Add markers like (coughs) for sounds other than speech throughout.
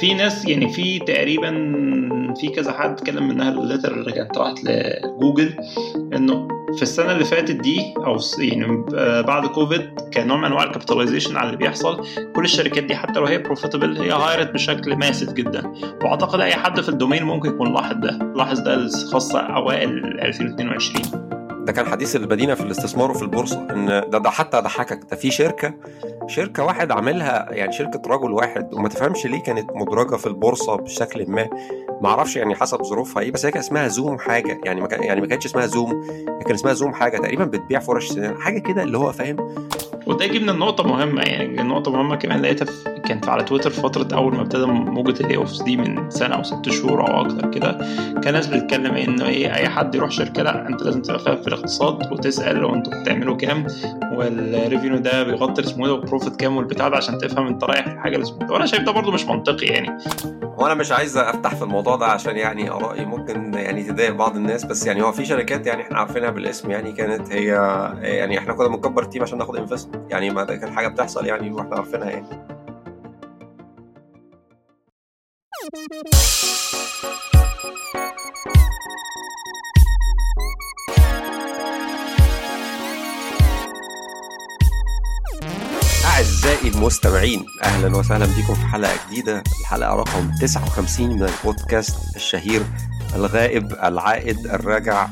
في ناس يعني في تقريبا في كذا حد اتكلم منها ال letter اللي كانت راحت لجوجل إنه في السنة اللي فاتت دي أو يعني بعد كوفيد كنوع من أنواع ال capitalization على اللي بيحصل. كل الشركات دي حتى لو هي profitable هي هايرت بشكل massive جدا. وأعتقد أي حد في ال domain ممكن يكون لاحظ ده لاحظ ده خاصه أوائل 2022 ده كان حديث المدينة في الاستثمار وفي البورصة إن ده ده حتى ضحكك ده في شركة شركة واحد عاملها يعني شركة رجل واحد وما تفهمش ليه كانت مدرجة في البورصة بشكل ما. ما أعرفش يعني حسب ظروفها إيه بس هي كان اسمها زوم حاجة يعني ما يعني ما كانتش اسمها زوم كان اسمها زوم حاجة تقريبا بتبيع فرش حاجة كده اللي هو فاهم. وده يجيبنا النقطة مهمة يعني النقطة مهمة كمان لقيتها في كانت على تويتر فترة أول ما ابتدى موجة ال layoffs دي من سنة أو ست شهور أو أكتر كده كان ناس بتتكلم إنه إيه أي حد يروح شركة لأ أنت لازم تبقى فاهم في الاقتصاد وتسأل لو أنتوا بتعملوا كام وال revenue ده بيغطي الاسمه ده و profit كام والبتاع ده عشان تفهم أنت رايح في حاجة الاسمه ده. وأنا شايف ده برضه مش منطقي يعني. وأنا مش عايز أفتح في الموضوع ده عشان يعني آرائي ممكن يعني تضايق بعض الناس بس يعني هو في شركات يعني إحنا عارفينها بالاسم يعني كانت هي يعني إحنا كنا بنكبر team عشان ناخد invest يعني ما كانت حاجة بتحصل يعني وإحنا عارفينها يعني. أعزائي المستمعين أهلا وسهلا بكم في حلقة جديدة الحلقة رقم 59 من البودكاست الشهير الغائب العائد الراجع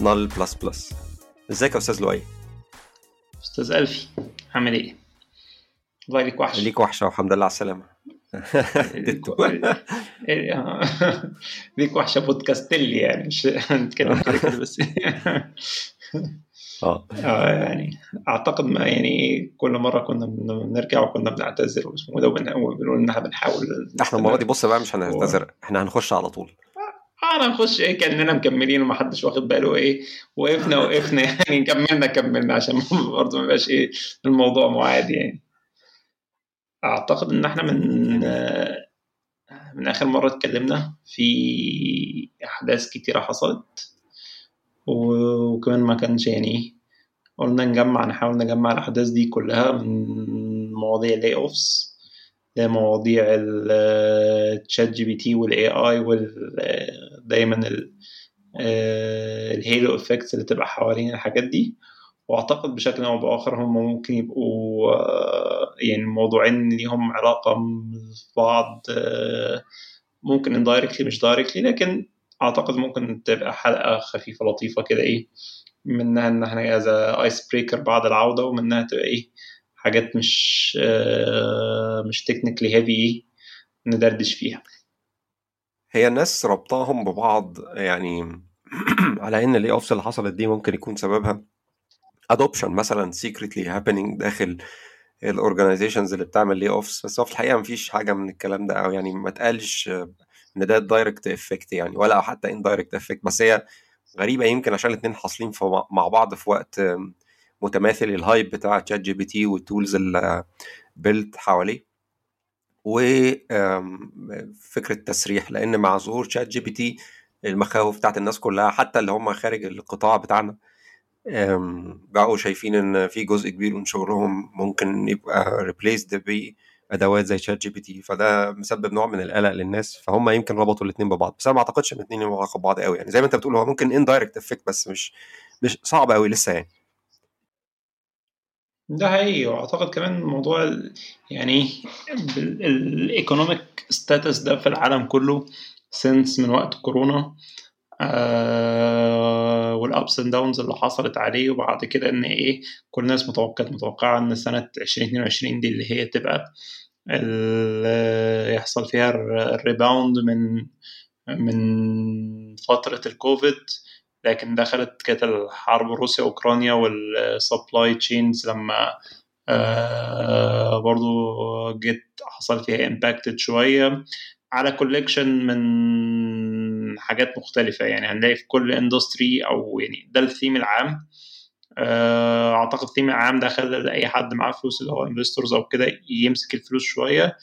null plus plus إزيك يا أستاذ لؤي؟ أستاذ ألفي عامل إيه؟ الله ليك وحشة ليك وحشة والحمد لله على السلامة ليك وحشة podcastly يعني مش هنتكلم كده بس آه يعني اعتقد ما يعني كل مره كنا بنرجع وكنا بنعتذر واسمه ده وبنقول ان إحنا بنحاول إحنا المره دي بص بقى مش هنعتذر إحنا هنخش على طول أنا نخش إيه كاننا مكملين ومحدش واخد باله إيه وقفنا وقفنا يعني كملنا كملنا عشان برضه ما يبقاش إيه الموضوع معاد يعني أعتقد إن إحنا من من آخر مرة اتكلمنا في أحداث كتيرة حصلت. وكمان ما كانش يعني قلنا نجمع نحاول نجمع الأحداث دي كلها من مواضيع layoffs لمواضيع ال ChatGPT وال AI ودايما ال halo effects اللي تبقى حوالين الحاجات دي. وأعتقد بشكل أو بآخر هم ممكن يبقوا يعني موضوعين ليهم علاقة ببعض ممكن indirectly مش directly لكن أعتقد ممكن تبقى حلقة خفيفة لطيفة كده إيه منها إن إحنا as ice breaker بعد العودة ومنها تبقى إيه حاجات مش آه مش technically heavy إيه ندردش فيها. هي الناس ربطاهم ببعض يعني (clears throat) على إن ال layoffs اللي حصلت دي ممكن يكون سببها. adoption مثلا secretly happening داخل ال organizations اللي بتعمل layoffs بس هو في الحقيقة مفيش حاجة من الكلام ده أو يعني ما اتقالش إن ده direct effect يعني ولا حتى indirect effect بس هي غريبة يمكن عشان الاثنين حاصلين مع بعض في وقت متماثل ال hype بتاع ChatGPT وال tools اللي built حواليه وفكره تسريح لأن مع ظهور ChatGPT المخاوف بتاعت الناس كلها حتى اللي هم خارج القطاع بتاعنا بقوا شايفين إن في جزء كبير من شغلهم ممكن يبقى replaced بادوات زي ChatGPT فده مسبب نوع من القلق للناس فهم يمكن ربطوا الاثنين ببعض بس أنا ما أعتقدش إن الاثنين لهم علاقة ببعض قوي يعني زي ما أنت بتقول هو ممكن indirect effect بس مش مش صعب قوي لسه يعني. ده حقيقي وأعتقد كمان موضوع يعني ال economic status ده في العالم كله since من وقت كورونا وال ups and downs اللي حصلت عليه وبعد كده إن إيه كل الناس متوقعت متوقعة إن سنة 2022 دي اللي هي تبقى اللي يحصل فيها ال rebound من من فترة الكوفيد لكن دخلت كانت الحرب روسيا اوكرانيا وال supply chains لما آه برضو جيت حصل فيها impacted شوية. على collection من حاجات مختلفة. يعني هنلاقي في كل industry أو يعني ده الثيم العام. أعتقد الثيم العام ده خلى أي حد معاه فلوس اللي هو investors أو كده يمسك الفلوس شوية.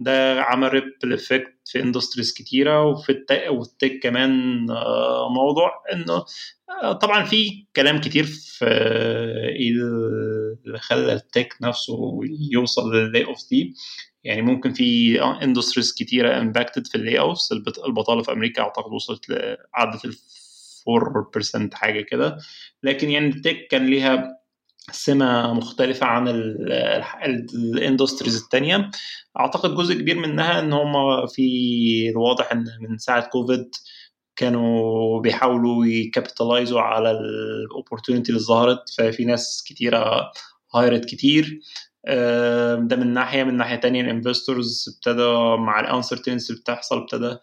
ده عمل ripple effect في industries كتيرة وفي ال tech وال tech كمان موضوع إنه طبعا في كلام كتير في اللي خلى ال tech نفسه يوصل لل layoff دي. يعني ممكن في industries كتيرة impacted في ال layoffs البطالة في أمريكا أعتقد وصلت لعدت ال 4% حاجة كده. لكن يعني ال tech كان ليها سمة مختلفة عن ال industries التانية. أعتقد جزء كبير منها إن هم في الواضح إن من ساعة كوفيد كانوا بيحاولوا ي capitalize وا على ال opportunity اللي ظهرت. ففي ناس كتيرة hired كتير. ده من ناحية. من ناحية تانية ال investors ابتدى مع ال uncertainty اللي بتحصل ابتدى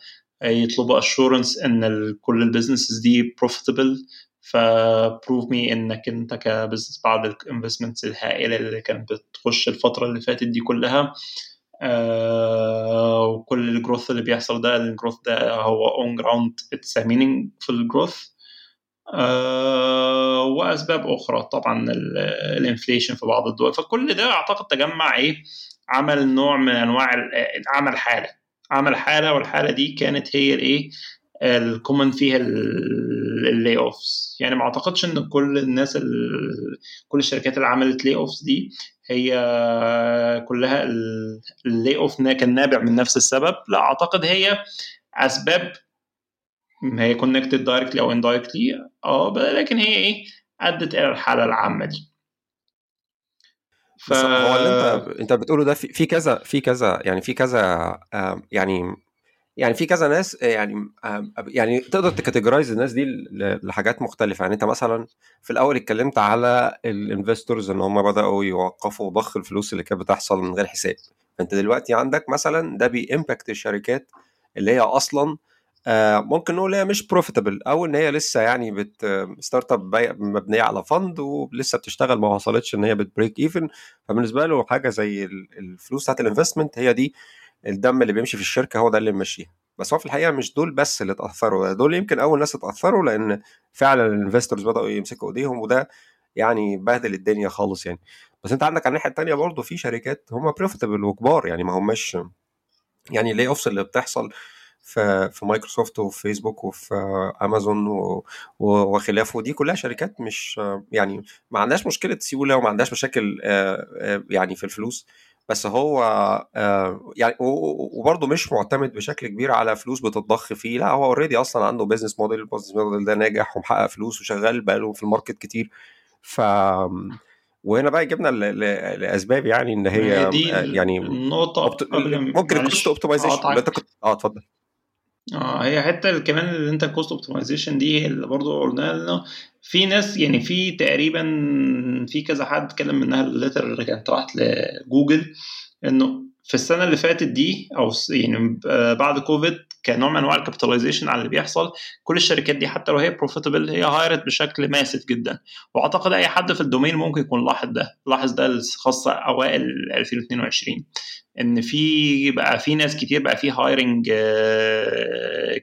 يطلبوا assurance إن كل ال businesses دي profitable ف prove me إنك أنت ك business بعد ال investments الهائلة اللي كانت بتخش الفترة اللي فاتت دي كلها. آه وكل ال growth اللي بيحصل ده ال growth ده هو on ground it's في ال growth وأسباب أخرى طبعا ال inflation في بعض الدول. فكل ده أعتقد تجمع إيه؟ عمل نوع من أنواع عمل حالة. عمل حالة والحالة دي كانت هي الايه ال common فيها ال layoffs يعني ما أعتقدش إن كل الناس كل الشركات اللي عملت layoffs دي هي كلها ال layoff كان نابع من نفس السبب. لا أعتقد هي أسباب هي connected directly أو indirectly آه لكن هي إيه أدت إلى الحالة العامة دي. ف... هو اللي أنت أنت بتقوله ده في, في كذا في كذا يعني في كذا آه يعني يعني في كذا ناس يعني يعني تقدر ت categorize الناس دي لحاجات مختلفة. يعني أنت مثلا في الأول اتكلمت على ال investors إن هم بدأوا يوقفوا ضخ الفلوس اللي كانت بتحصل من غير حساب. أنت دلوقتي عندك مثلا ده بي impact الشركات اللي هي أصلا ممكن نقول هي مش profitable أو إن هي لسه يعني بت startup مبنية على fund ولسه بتشتغل ما وصلتش إن هي بت break even فبالنسبة له حاجة زي الفلوس بتاعت ال investment هي دي الدم اللي بيمشي في الشركة هو ده اللي ممشيها بس هو في الحقيقة مش دول بس اللي اتأثروا دول يمكن أول ناس اتأثروا لأن فعلا ال investors بدأوا يمسكوا إيديهم وده يعني بهدل الدنيا خالص يعني. بس أنت عندك على الناحية الثانية برضه في شركات هم profitable وكبار يعني ما هماش يعني ال layoffs اللي بتحصل في في مايكروسوفت وفي فيسبوك وفي أمازون وخلافه دي كلها شركات مش يعني ما عندهاش مشكلة سيولة وما عندهاش مشاكل يعني في الفلوس. بس هو يعني وبرضه مش معتمد بشكل كبير على فلوس بتتضخ فيه لا هو already أصلا عنده business model ال business model ده ناجح ومحقق فلوس وشغال بقاله في ال market كتير. ف وهنا بقى جبنا لأسباب يعني إن هي دي يعني النقطة أبت... ممكن ال cost optimization آه اتفضل. آه هي حتة كمان اللي انت ال cost optimization دي اللي برضه قلنا لنا. في ناس يعني في تقريبا في كذا حد اتكلم منها ال letter اللي كانت راحت لجوجل إنه في السنة اللي فاتت دي أو يعني بعد كوفيد كنوع من أنواع ال capitalization على اللي بيحصل. كل الشركات دي حتى لو هي profitable هي hired بشكل massive جدا. وأعتقد أي حد في ال domain ممكن يكون لاحظ ده. لاحظ ده خاصه أوائل 2022 إن في بقى في ناس كتير بقى في hiring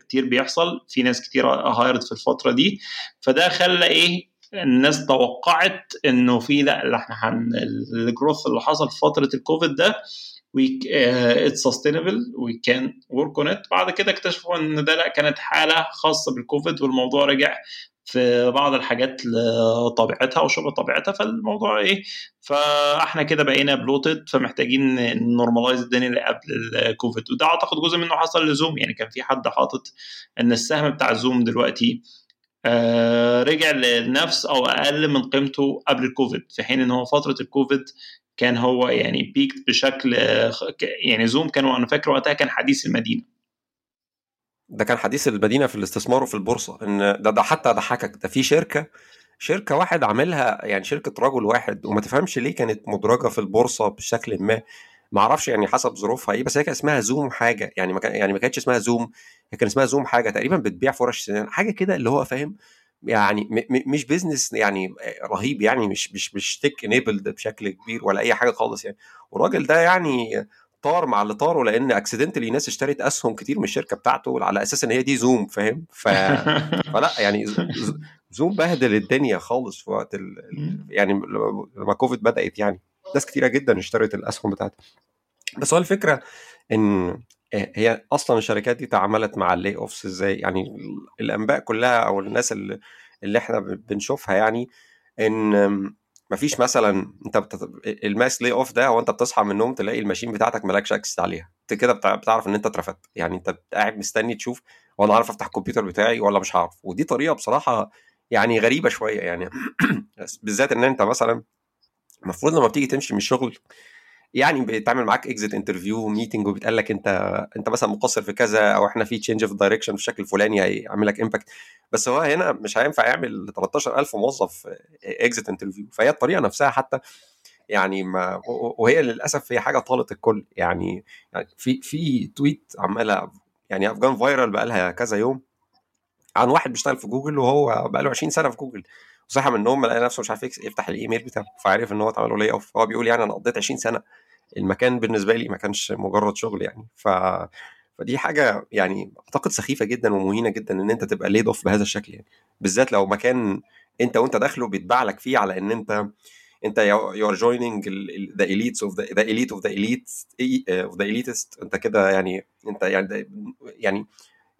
كتير بيحصل. في ناس كتير hired في الفترة دي. فده خلى إيه الناس توقعت إنه في لأ إحنا ال growth اللي حصل في فترة الكوفيد ده it's sustainable we can work on it بعد كده اكتشفوا إن ده لأ كانت حالة خاصة بالكوفيد والموضوع رجع في بعض الحاجات لطبيعتها وشبه طبيعتها فالموضوع إيه فإحنا كده بقينا bloated فمحتاجين normalize الدنيا اللي قبل الكوفيد وده أعتقد جزء منه حصل ل Zoom يعني كان في حد حاطط إن السهم بتاع زوم دلوقتي آه رجع لنفس أو أقل من قيمته قبل الكوفيد في حين إن هو فترة الكوفيد كان هو يعني peaked بشكل يعني Zoom كانوا أنا فاكر وقتها كان حديث المدينة. ده كان حديث المدينة في الاستثمار وفي البورصة إن ده, ده حتى ضحكك ده في شركة شركة واحد عاملها يعني شركة رجل واحد وما تفهمش ليه كانت مدرجة في البورصة بشكل ما ما أعرفش يعني حسب ظروفها إيه بس هي كان اسمها Zoom حاجة يعني ما كان يعني ما كانتش اسمها Zoom هي كان اسمها Zoom حاجة تقريبا بتبيع فرش سنان حاجة كده اللي هو فاهم يعني مش business يعني رهيب يعني مش مش مش tech enabled بشكل كبير ولا أي حاجة خالص يعني. والراجل ده يعني طار مع اللي طاروا لأن accidentally ناس اشترت أسهم كتير من الشركة بتاعته على أساس إن هي دي Zoom فاهم؟ ف... (laughs) فلا يعني Zoom بهدل الدنيا خالص في وقت ال... يعني لما كوفيد بدأت يعني. ناس كتيرة جدا اشترت الأسهم بتاعتها. بس هو الفكرة إن هي أصلا الشركات دي تعاملت مع ال layoffs إزاي؟ يعني الأنباء كلها أو الناس اللي, اللي إحنا بنشوفها يعني إن مفيش مثلا أنت بت... ال mass layoff ده هو أنت بتصحى من النوم تلاقي ال machine بتاعتك مالكش access عليها. أنت كده بتع- بتعرف إن أنت اترفدت. يعني أنت قاعد مستني تشوف وأنا عارف أفتح الكمبيوتر بتاعي ولا مش هعرف. ودي طريقة بصراحة يعني غريبة شوية يعني. (clears throat) بالذات إن أنت مثلا المفروض لما بتيجي تمشي من الشغل يعني بيتعمل معاك exit interview meeting وبيتقال لك أنت أنت مثلا مقصر في كذا أو إحنا في change في direction بالشكل الفلاني هيعمل لك impact بس هو هنا مش هينفع يعمل 13000 موظف exit interview فهي الطريقة نفسها حتى يعني ما وهي للأسف هي حاجة طالت الكل. يعني, يعني في في tweet عماله يعني gone viral بقى لها كذا يوم عن واحد بيشتغل في جوجل وهو بقى له 20 سنة في جوجل. وصحى من النوم لقى نفسه مش عارف يفتح الإيميل بتاعه فعرف إن هو اتعمل له layoff هو بيقول يعني أنا قضيت 20 سنة المكان بالنسبة لي ما كانش مجرد شغل يعني. ف فدي حاجة يعني أعتقد سخيفة جدا ومهينة جدا إن أنت تبقى laid off بهذا الشكل يعني. بالذات لو مكان أنت وأنت داخله بيتباع لك فيه على إن أنت أنت you are joining the elites of the elite of the elite of the elitest أنت كده يعني أنت يعني يعني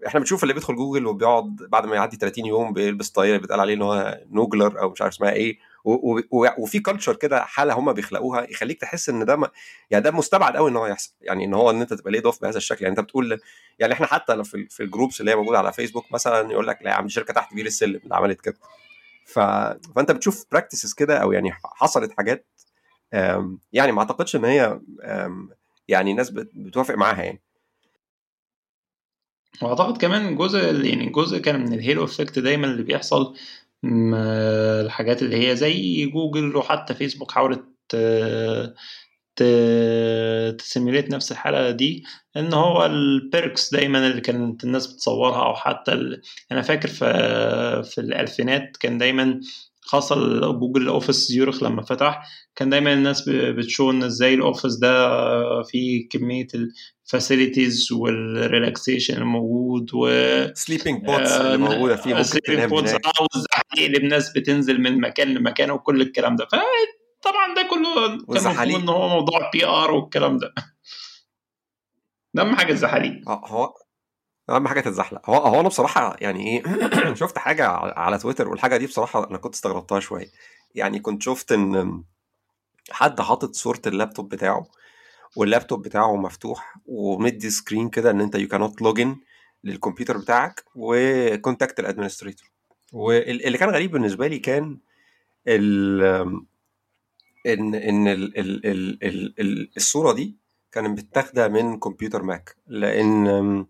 إحنا بنشوف اللي بيدخل جوجل وبيقعد بعد ما يعدي 30 يوم بيلبس طاقية بيتقال عليه إن هو Noogler أو مش عارف اسمها إيه. وفي culture كده حالة هم بيخلقوها يخليك تحس إن ده يعني ده مستبعد قوي إن هو يحصل. يعني إن هو إن أنت تبقى laid off بهذا الشكل. يعني أنت بتقول يعني إحنا حتى في في ال groups اللي هي موجودة على فيسبوك مثلا يقول لك لا يا عم شركة تحت بير السلم اللي عملت كده. ف... فأنت بتشوف practices كده أو يعني حصلت حاجات يعني ما أعتقدش إن هي يعني الناس بت- بتوافق معاها يعني. وأعتقد كمان جزء يعني جزء كان من ال halo effect دايما اللي بيحصل الحاجات اللي هي زي جوجل وحتى فيسبوك حاولت ت simulate نفس الحالة دي إن هو ال perks دايما اللي كانت الناس بتصورها أو حتى. أنا فاكر في في الألفينات كان دايما خاصة Google office زيورخ لما فتح كان دايما الناس بت show إن إزاي ال office ده فيه كمية ال facilities وال relaxation الموجود و sleeping pods اللي موجودة فيه ممكن pods هناك. آه والزحاليق الناس بتنزل من مكان لمكان وكل الكلام ده. فطبعا ده كله كان مفهوم إن هو موضوع PR والكلام ده. ده أهم حاجة الزحاليق. آه هو أهم حاجة تتزحلق. هو هو أنا بصراحة يعني إيه (clears throat) شفت حاجة على تويتر والحاجة دي بصراحة أنا كنت استغربتها شوية. يعني كنت شفت إن حد حاطط صورة اللابتوب بتاعه واللابتوب بتاعه مفتوح ومدي screen كده إن أنت يو كانوت لوجن للكمبيوتر بتاعك و contact ال administrator واللي كان غريب بالنسبة لي كان ال ان إن ال ال ال ال ال الصورة دي كانت متاخدة من كمبيوتر Mac لأن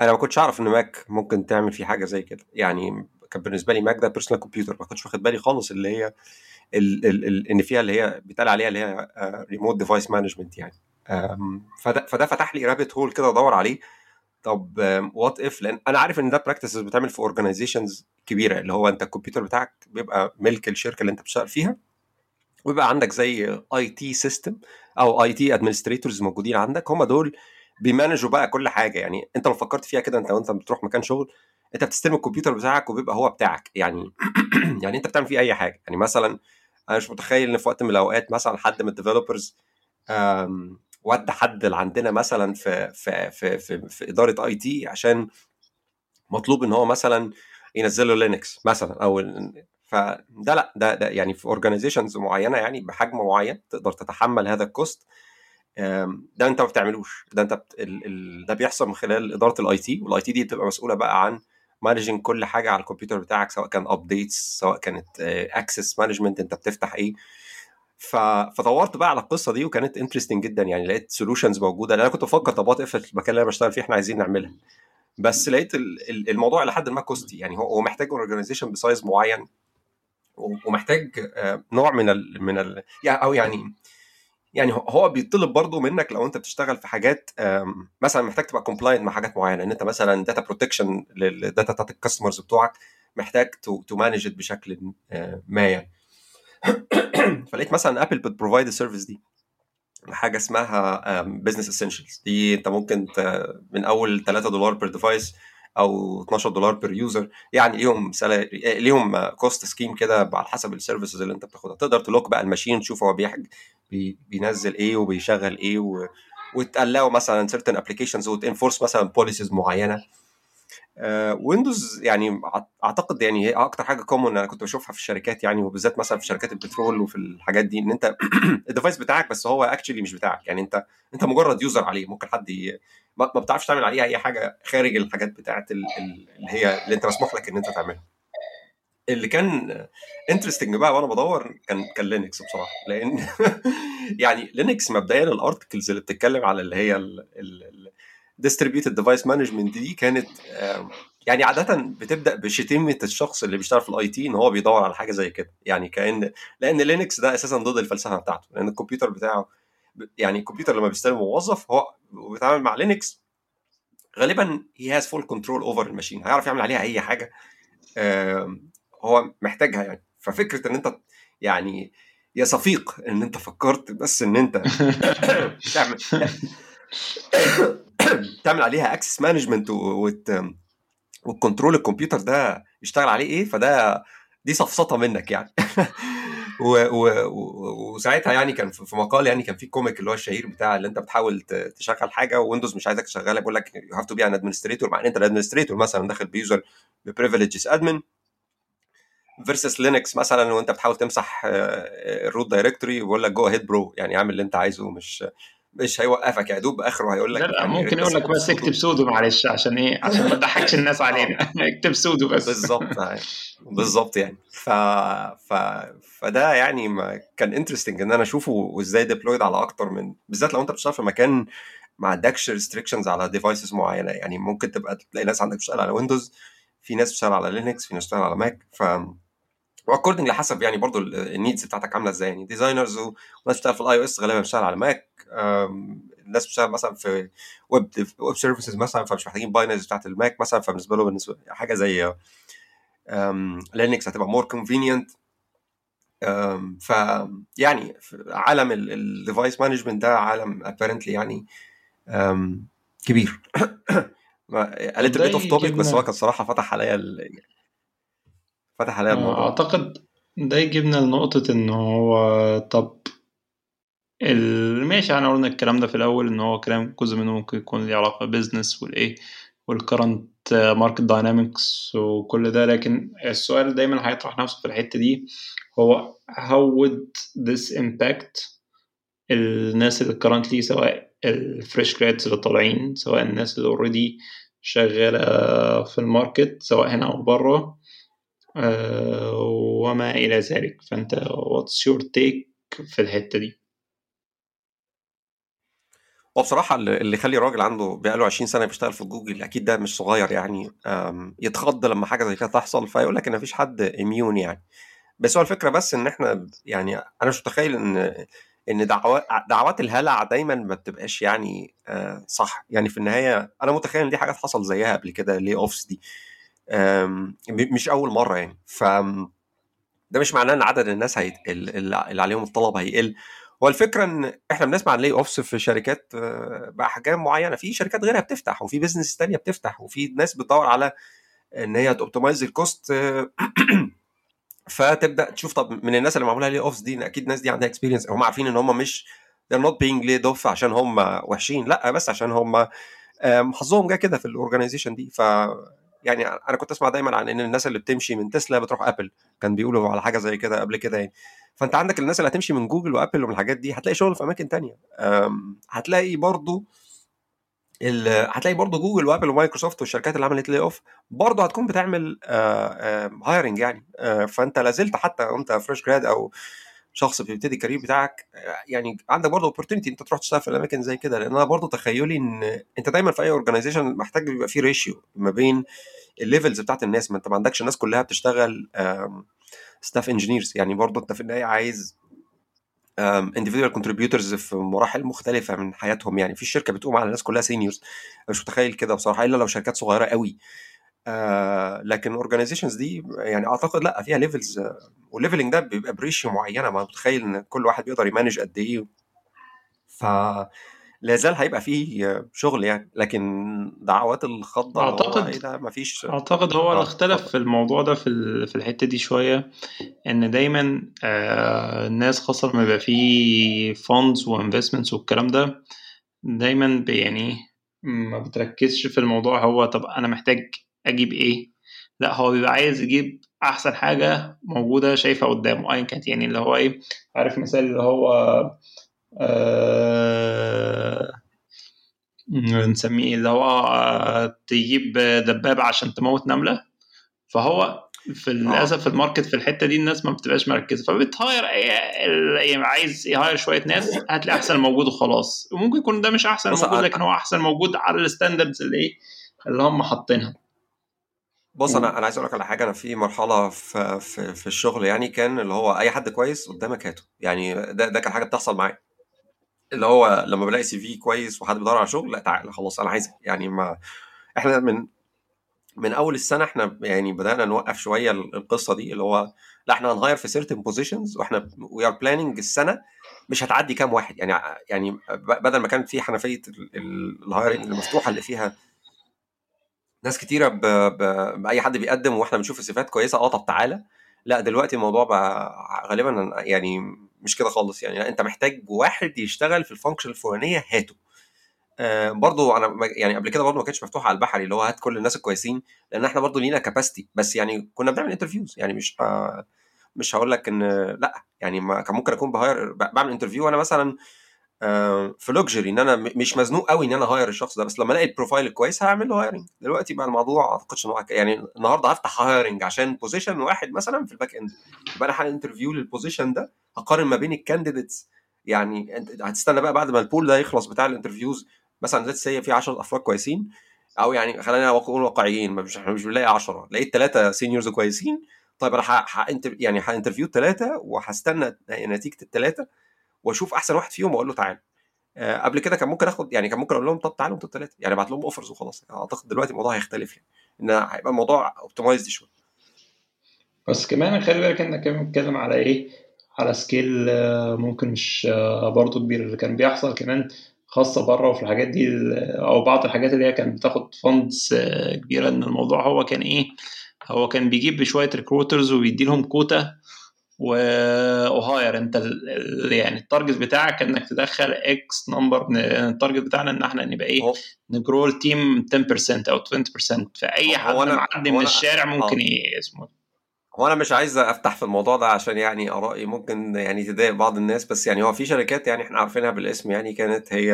أنا ما كنتش أعرف إن Mac ممكن تعمل فيه حاجة زي كده. يعني كان بالنسبة لي Mac ده personal computer ما كنتش واخد بالي خالص اللي هي ال ال إن فيها اللي هي بيتقال عليها اللي هي remote device management يعني. فده فده فتح لي rabbit hole كده أدور عليه. طب what if لأن أنا عارف إن ده practices بتعمل في organizations كبيرة اللي هو أنت الكمبيوتر بتاعك بيبقى ملك الشركة اللي أنت بتشتغل فيها ويبقى عندك زي IT system أو IT administrators موجودين عندك. هم دول بي manage وا بقى كل حاجة. يعني أنت لو فكرت فيها كده أنت وأنت بتروح مكان شغل أنت بتستلم الكمبيوتر بتاعك وبيبقى هو بتاعك. يعني (clears throat) يعني أنت بتعمل فيه أي حاجة. يعني مثلا أنا مش متخيل إن في وقت من الأوقات مثلا حد من ال developers ودى حد اللي عندنا مثلا في في في في, في إدارة IT عشان مطلوب إن هو مثلا ينزل له لينكس مثلا أو فده لأ ده, ده يعني في organizations معينة يعني بحجم معين تقدر تتحمل هذا ال cost ده انت ما بتعملوش. ده انت بت... ال... ال... ده بيحصل من خلال إدارة ال IT وال IT دي بتبقى مسؤولة بقى عن managing كل حاجة على الكمبيوتر بتاعك سواء كان updates سواء كانت access management انت بتفتح إيه. ف... فدورت بقى على القصة دي وكانت interesting جدا يعني لقيت solutions موجودة. لأن أنا كنت بفكر طب اف المكان اللي أنا بشتغل فيه إحنا عايزين نعملها. بس لقيت ال- ال- الموضوع لحد ما costy يعني هو محتاج organization ب size معين ومحتاج آه، نوع من ال من ال أو يعني يعني هو- بيطلب برضه منك لو انت بتشتغل في حاجات مثلا محتاج تبقى compliant مع حاجات معينة إن أنت مثلا data protection لل data بتاعت ال customers بتوعك محتاج to manage بشكل آه، ما يعني (clears throat) فلقيت مثلا ابل بت provide ال service دي حاجة اسمها Business Essentials دي أنت ممكن من أول 3 دولار per device أو 12 دولار per user يعني ليهم. ليهم cost scheme كده على حسب ال services اللي أنت بتاخدها تقدر ت lock بقى ال machine تشوف هو. بي... بينزل إيه وبيشغل إيه و... وتقلقوا مثلا certain applications وت enforce مثلا policies معينة. ويندوز يعني أعتقد يعني هي أكتر حاجة common أنا كنت بشوفها في الشركات يعني وبالذات مثلا في شركات البترول وفي الحاجات دي إن أنت (clears throat) ال device بتاعك بس هو actually مش بتاعك. يعني أنت أنت مجرد user عليه ممكن حد ي... ما بتعرفش تعمل عليه أي حاجة خارج الحاجات بتاعت اللي هي اللي أنت مسموح لك إن أنت تعملها. اللي كان interesting بقى وأنا بدور كان كان لينكس بصراحة لأن (laughs) يعني لينكس مبدئيا ال articles اللي بتتكلم على اللي هي ال distributed device management دي كانت يعني عادة بتبدأ بشتيمة الشخص اللي بيشتغل في ال IT إن هو بيدور على حاجة زي كده يعني كأن لأن لينكس ده أساسا ضد الفلسفة بتاعته لأن الكمبيوتر بتاعه يعني الكمبيوتر لما بيستلم موظف هو بيتعامل مع لينكس غالبا he has full control over ال machine هيعرف يعمل عليها أي حاجة هو محتاجها يعني. ففكرة إن أنت يعني يا صفيق إن أنت فكرت بس إن أنت (laughs) تعمل (coughs) تعمل عليها access management وال control الكمبيوتر ده يشتغل عليه إيه فده دي سفسطه منك يعني. (laughs) و و وساعتها يعني كان في مقال يعني كان في comic اللي هو الشهير بتاع اللي أنت بتحاول تشغل حاجة ويندوز مش عايزك تشغلها بيقول لك you have to be an administrator مع إن أنت ال administrator مثلا داخل ب user ب privileges admin versus لينكس مثلا وأنت بتحاول تمسح ال root directory ويقول لك go ahead bro يعني اعمل اللي انت عايزه مش مش هيوقفك. يا دوب آخره هيقول لك لا, لا يعني ممكن يقول لك بس اكتب sudo معلش عشان إيه؟ عشان ما تضحكش الناس علينا. (laughs) اكتب sudo بس. بالظبط (laughs) بالظبط يعني. ف... ف... فده يعني ما كان interesting إن أنا أشوفه وإزاي deployed على أكتر من بالذات لو أنت بتشتغل في مكان ما عندكش restrictions على devices معينة. يعني ممكن تبقى تلاقي ناس عندك بتشتغل على ويندوز في ناس بتشتغل على لينكس في ناس بتشتغل على ماك ف according لحسب يعني برضو ال needs بتاعتك عاملة إزاي. يعني designers وناس بتشتغل في ال iOS غالبا بتشتغل على ماك الناس بتشتغل مثلا في web web services مثلا فمش محتاجين binaries بتاعت الماك مثلا فبالنسبة له بالنسبة حاجة زي لينكس هتبقى more convenient ف يعني عالم ال device management ده عالم apparently يعني كبير. (coughs) a little bit off topic بس هو كان صراحة فتح عليا فتح عليا الموضوع. أعتقد ده يجيبنا لنقطة إن هو طب ماشي إحنا قلنا الكلام ده في الأول إن هو كلام جزء منه ممكن يكون ليه علاقة business والإيه وال current market dynamics وكل ده لكن السؤال دايما هيطرح نفسه في الحتة دي. هو how would this impact الناس اللي currently سواء ال fresh grads اللي طالعين سواء الناس اللي already شغالة في ال market سواء هنا أو بره أه وما إلى ذلك. فأنت what's your take في الحتة دي؟ هو بصراحة اللي يخلي راجل عنده بقاله 20 سنة بيشتغل في جوجل أكيد ده مش صغير يعني. يتخض لما حاجة زي كده تحصل فيقول لك إن مفيش حد إميون يعني. بس هو الفكرة بس إن إحنا يعني أنا مش متخيل إن إن دعوات دعوات الهلع دايما ما بتبقاش يعني صح. يعني في النهاية أنا متخيل إن دي حاجات حصل زيها قبل كده لي أوفس دي. مش أول مرة يعني. ف ده مش معناه إن عدد الناس هيت... اللي عليهم الطلب هيقل. هو الفكرة إن إحنا بنسمع عن layoffs في شركات بأحجام معينة. في شركات غيرها بتفتح وفي business تانية بتفتح وفي ناس بتدور على إن هي ت optimize ال cost (clears throat) فتبدأ تشوف طب من الناس اللي معمولها layoffs دي أكيد الناس دي عندها experience هم عارفين إن هم مش they're not being laid off عشان هم وحشين. لأ بس عشان هم حظهم جه كده في ال organization دي. ف يعني أنا كنت أسمع دايما عن إن الناس اللي بتمشي من تسلا بتروح أبل. كان بيقولوا على حاجة زي كده قبل كده يعني. فأنت عندك الناس اللي هتمشي من جوجل وأبل ومن الحاجات دي هتلاقي شغل في أماكن تانية. هتلاقي برضو هتلاقي برضو جوجل وابل ومايكروسوفت والشركات اللي عملت layoff برضو هتكون بتعمل hiring يعني. فأنت لازلت حتى وأنت fresh grad أو شخص بيبتدي ال career بتاعك يعني عندك برضه opportunity أنت تروح تشتغل في الأماكن زي كده. لأن أنا برضه تخيلي إن أنت دايما في أي organization محتاج يبقى في ratio ما بين ال levels بتاعت الناس. ما أنت ما عندكش الناس كلها بتشتغل staff engineers يعني برضه أنت في النهاية عايز individual contributors في مراحل مختلفة من حياتهم. يعني في الشركة بتقوم على الناس كلها seniors مش متخيل كده بصراحة إلا لو شركات صغيرة قوي. آه لكن organizations دي يعني أعتقد لأ فيها levels آه وال leveling ده بيبقى ب ratio معينة. ما متخيل إن كل واحد بيقدر ي manage قد إيه. ف لا زال هيبقى فيه شغل يعني لكن دعوات الخضه أعتقد ده مفيش أعتقد هو اللي اختلف في الموضوع ده في في الحتة دي شوية إن دايما آه الناس خاصة لما يبقى فيه funds و investments والكلام ده دايما يعني ما بتركزش في الموضوع هو طب أنا محتاج أجيب إيه؟ لا هو بيبقى عايز يجيب أحسن حاجة موجودة شايفها قدامه ايا كانت يعني اللي هو إيه عارف مثال اللي هو آه نسميه اللي هو آه، تجيب دبابة عشان تموت نملة. فهو في للأسف في ال market في الحتة دي الناس ما بتبقاش مركزة. فبت hire عايز ي hire شوية ناس هات لي أحسن موجود وخلاص. وممكن يكون ده مش أحسن موجود لكن هو أحسن موجود على ال standards اللي إيه اللي هم حاطينها. بص أنا أنا عايز أقول لك على حاجة. أنا في مرحلة في في, في الشغل يعني كان اللي هو أي حد كويس قدامك هاته. يعني ده ده كان حاجة بتحصل معايا. اللي هو لما بلاقي CV كويس وحد بيدور على شغل لا تعالى خلاص أنا عايزك. يعني ما إحنا من من أول السنة إحنا يعني بدأنا نوقف شوية القصة دي اللي هو لا إحنا هنغير في certain positions وإحنا we are planning السنة مش هتعدي كام واحد. يعني يعني بدل ما كانت في حنفية ال hiring المفتوحه اللي فيها ناس كتيرة ب... ب... بأي حد بيقدم وإحنا بنشوف الصفات كويسة آه طب تعالى. لا دلوقتي الموضوع بقى غالبا يعني مش كده خالص يعني. لا انت محتاج واحد يشتغل في ال function الفلانية هاته. آه برضو أنا يعني قبل كده برضو ما كانتش مفتوحة على البحري اللي هو هات كل الناس الكويسين لأن إحنا برضو لينا capacity بس يعني كنا بنعمل interviews يعني مش آه مش هقول لك إن لأ يعني ما كان ممكن أكون ب hire بعمل interview وأنا مثلا في luxury إن أنا مش مزنوق قوي إن أنا hire الشخص ده بس لما ألاقي ال profile الكويس هعمل له hiring دلوقتي بقى الموضوع ما أعتقدش إن يعني النهارده هفتح hiring عشان position واحد مثلا في ال backend يبقى أنا هعمل interview لل position ده هقارن ما بين ال candidates يعني هتستنى بقى بعد ما ال pool ده يخلص بتاع ال interviews مثلا let's say في 10 أفراد كويسين أو يعني خلينا نكون واقعيين مش إحنا مش بنلاقي 10 لقيت ثلاثة seniors كويسين طيب أنا ه... ه... يعني ه interview الثلاثه وهستنى نتيجة الثلاثه واشوف احسن واحد فيهم واقول له تعالى آه، قبل كده كان ممكن اخد يعني كان ممكن أقول لهم طب تعالوا أنتوا الثلاثه يعني ابعت لهم offers وخلاص. اعتقد دلوقتي الموضوع هيختلف يعني. ان هيبقى الموضوع optimized شوية. بس كمان خلي بالك انك كمان بتتكلم على إيه؟ على scale آه، ممكن مش آه، برضه كبير. اللي كان بيحصل كمان خاصة بره وفي الحاجات دي أو بعض الحاجات اللي هي كانت بتاخد funds كبيرة إن الموضوع هو كان إيه؟ هو كان بيجيب شوية recruiters وبيدي لهم كوتا و hire انت ال- يعني ال target بتاعك انك تدخل X number ال target بتاعنا ان إحنا نبقى إيه؟ ن grow ال team 10% أو 20% فاي حد معدي من الشارع ممكن آه. إيه اسمه هو أنا مش عايز أفتح في الموضوع ده عشان يعني آرائي ممكن يعني تضايق بعض الناس بس يعني هو في شركات يعني إحنا عارفينها بالاسم يعني كانت هي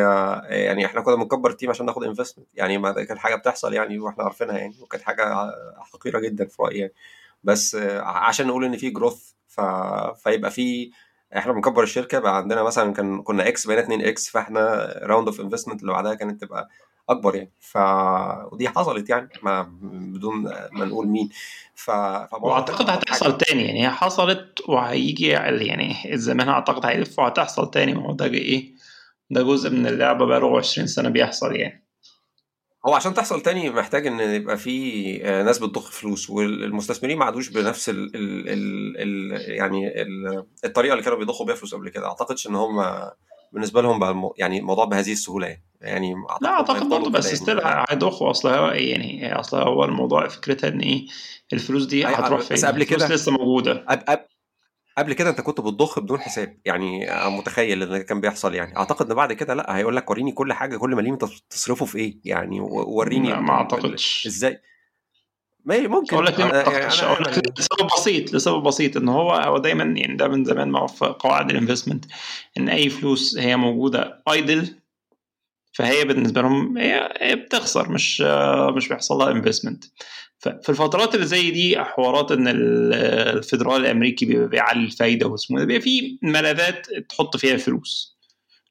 يعني إحنا كنا بنكبر ال team عشان ناخد investment يعني ما كانت حاجة بتحصل يعني وإحنا عارفينها يعني وكانت حاجة حقيرة جدا في رأيي يعني. بس عشان نقول إن في growth ف... فيبقى في إحنا بنكبر الشركة بقى عندنا مثلا كان كنا X بقينا 2X فإحنا round of investment اللي بعدها كانت تبقى أكبر يعني. ف ودي حصلت يعني ما بدون ما نقول مين. ف وأعتقد هتحصل تاني يعني هي حصلت وهيجي يعني الزمان أعتقد هيلف وهتحصل تاني. ما هو ده إيه؟ ده جزء من اللعبة بقاله 20 سنة بيحصل يعني. هو عشان تحصل تاني محتاج إن يبقى في آه، ناس بتضخ فلوس والمستثمرين ما عادوش بنفس ال ال ال ال يعني ال الطريقة اللي كانوا بيضخوا بيها فلوس قبل كده. أعتقدش إن هم بالنسبة لهم بقى يعني الموضوع بهذه السهولة يعني. يعني لا أعتقد برضه بس still يعني. هيضخوا. أصل هو يعني أصل هو الموضوع فكرتها إن إيه الفلوس دي هتروح بس فين؟ قبل الفلوس كده- لسه موجودة. قبل قبل- قبل كده أنت كنت بتضخ بدون حساب يعني متخيل إن كان بيحصل يعني. أعتقد إن بعد كده لأ هيقول لك وريني كل حاجة كل مليم انت تصرفه في إيه يعني وريني ما أعتقدش. إزاي؟ ما ممكن أقول لك ليه ما أنا- يعني اعتقدش أنا- أقول لك لسبب بسيط لسبب بسيط إن هو هو دايما يعني ده من زمان معروف في قواعد ال investment إن أي فلوس هي موجودة idle فهي بالنسبة لهم هي بتخسر مش مش بيحصل لها investment ففي الفترات اللي زي دي حوارات إن ال- الفدرالي الأمريكي بيبقى بيعلي الفايدة واسمه ده بيبقى في ملاذات تحط فيها فلوس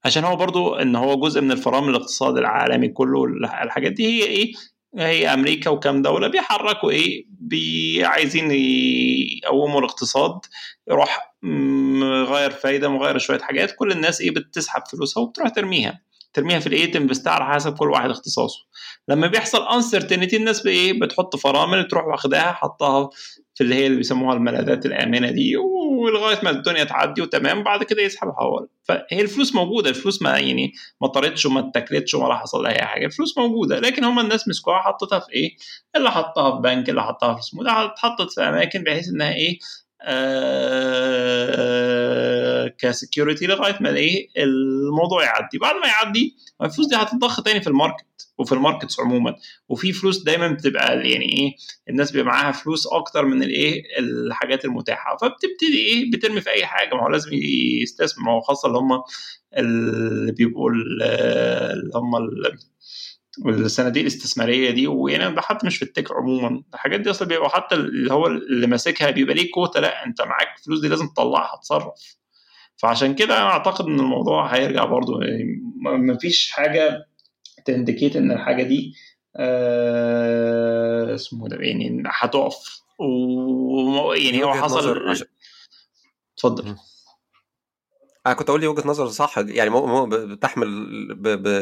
عشان هو برضو إن هو جزء من الفرامل الاقتصاد العالمي كله الحاجات دي هي إيه؟ هي أمريكا وكام دولة بيحركوا إيه؟ بي عايزين يقوموا الاقتصاد يروح مغير فايدة مغير شوية حاجات كل الناس إيه؟ بتسحب فلوسها وبتروح ترميها. ترميها في الايه ت invest ها على حسب كل واحد اختصاصه. لما بيحصل uncertainty الناس بايه بتحط فرامل تروح واخداها حطها في اللي هي اللي بيسموها الملاذات الآمنة دي ولغاية ما الدنيا تعدي وتمام بعد كده يسحبها هو فهي الفلوس موجودة الفلوس ما يعني ما طارتش وما اتاكلتش ولا حصل لها أي حاجة الفلوس موجودة لكن هم الناس مسكوها حطتها في إيه؟ اللي حطها في بنك اللي حطها في اسمه ده اتحطت في أماكن بحيث إنها إيه؟ ك security لغاية ما إيه الموضوع يعدي. بعد ما يعدي الفلوس دي هتتضخ تاني في ال market وفي ال markets عموما. وفي فلوس دايما بتبقى يعني إيه الناس بيبقى معاها فلوس أكتر من الايه الحاجات المتاحة. فبتبتدي إيه بترمي في أي حاجة. ما هو لازم يستثمر. ما هو خاصة اللي هم اللي بيبقوا اللي هم والصناديق الاستثمارية دي ويعني حتى مش في التك عموما. الحاجات دي أصلا بيبقى حتى اللي هو اللي ماسكها بيبقى ليه كوتا لأ أنت معاك الفلوس دي لازم تطلعها تصرف فعشان كده أنا أعتقد إن الموضوع هيرجع برضو يعني مفيش حاجة تنديكيت إن الحاجة دي آه اسمه ده يعني هتقف. ويعني هو حصل اتفضل. أنا كنت أقول لي وجهة نظر صح يعني مو بتحمل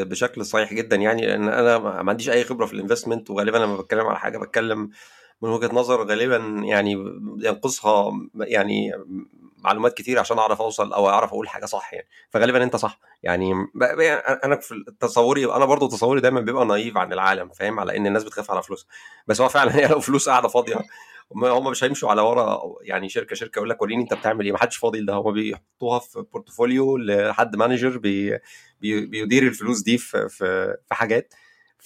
بشكل صحيح جدا يعني لأن أنا ما عنديش أي خبرة في ال investment وغالبا لما بتكلم على حاجة بتكلم من وجهة نظر غالبا يعني ينقصها يعني معلومات كتير عشان أعرف أوصل أو أعرف أقول حاجة صح يعني. فغالبا أنت صح يعني. أنا في تصوري أنا برضو تصوري دايما بيبقى naive عن العالم فاهم؟ على إن الناس بتخاف على فلوس. بس هو فعلا هي (laughs) لو فلوس قاعدة فاضية هم مش هيمشوا على ورا يعني شركة شركة يقول لك وريني أنت بتعمل إيه؟ ما حدش فاضي ده هم بيحطوها في portfolio لحد manager بي بي بيدير الفلوس دي في في, في حاجات.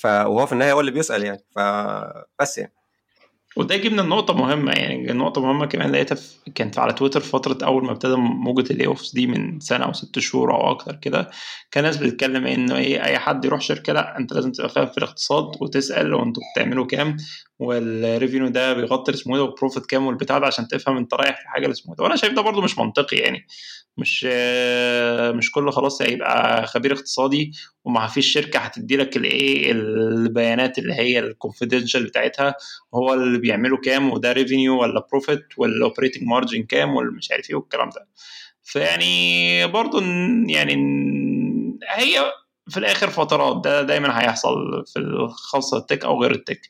وهو في النهاية هو اللي بيسأل يعني. فبس يعني. وده يجيبنا النقطة مهمة يعني النقطة مهمة كمان لقيتها في كانت على تويتر فترة أول ما ابتدى موجة ال layoffs دي من سنة أو ست شهور أو أكتر كده. كان ناس بتتكلم إنه إيه أي حد يروح شركة لأ أنت لازم تبقى فاهم في الاقتصاد وتسأل وأنتوا بتعملوا كام. وال revenue ده بيغطي اسمه ده وال profit كام والبتاع ده عشان تفهم أنت رايح في حاجة اسمه ده. وأنا شايف ده برضه مش منطقي يعني. مش مش كله خلاص هيبقى خبير اقتصادي وما فيش شركة هتدي لك الايه البيانات اللي هي ال confidential بتاعتها. وهو اللي بيعملوا كام وده revenue ولا profit ولا operating margin كام ولا مش عارف إيه والكلام ده. فيعني برضه يعني هي في الآخر فترات ده دايما هيحصل في الخاصة ال tech أو غير ال tech.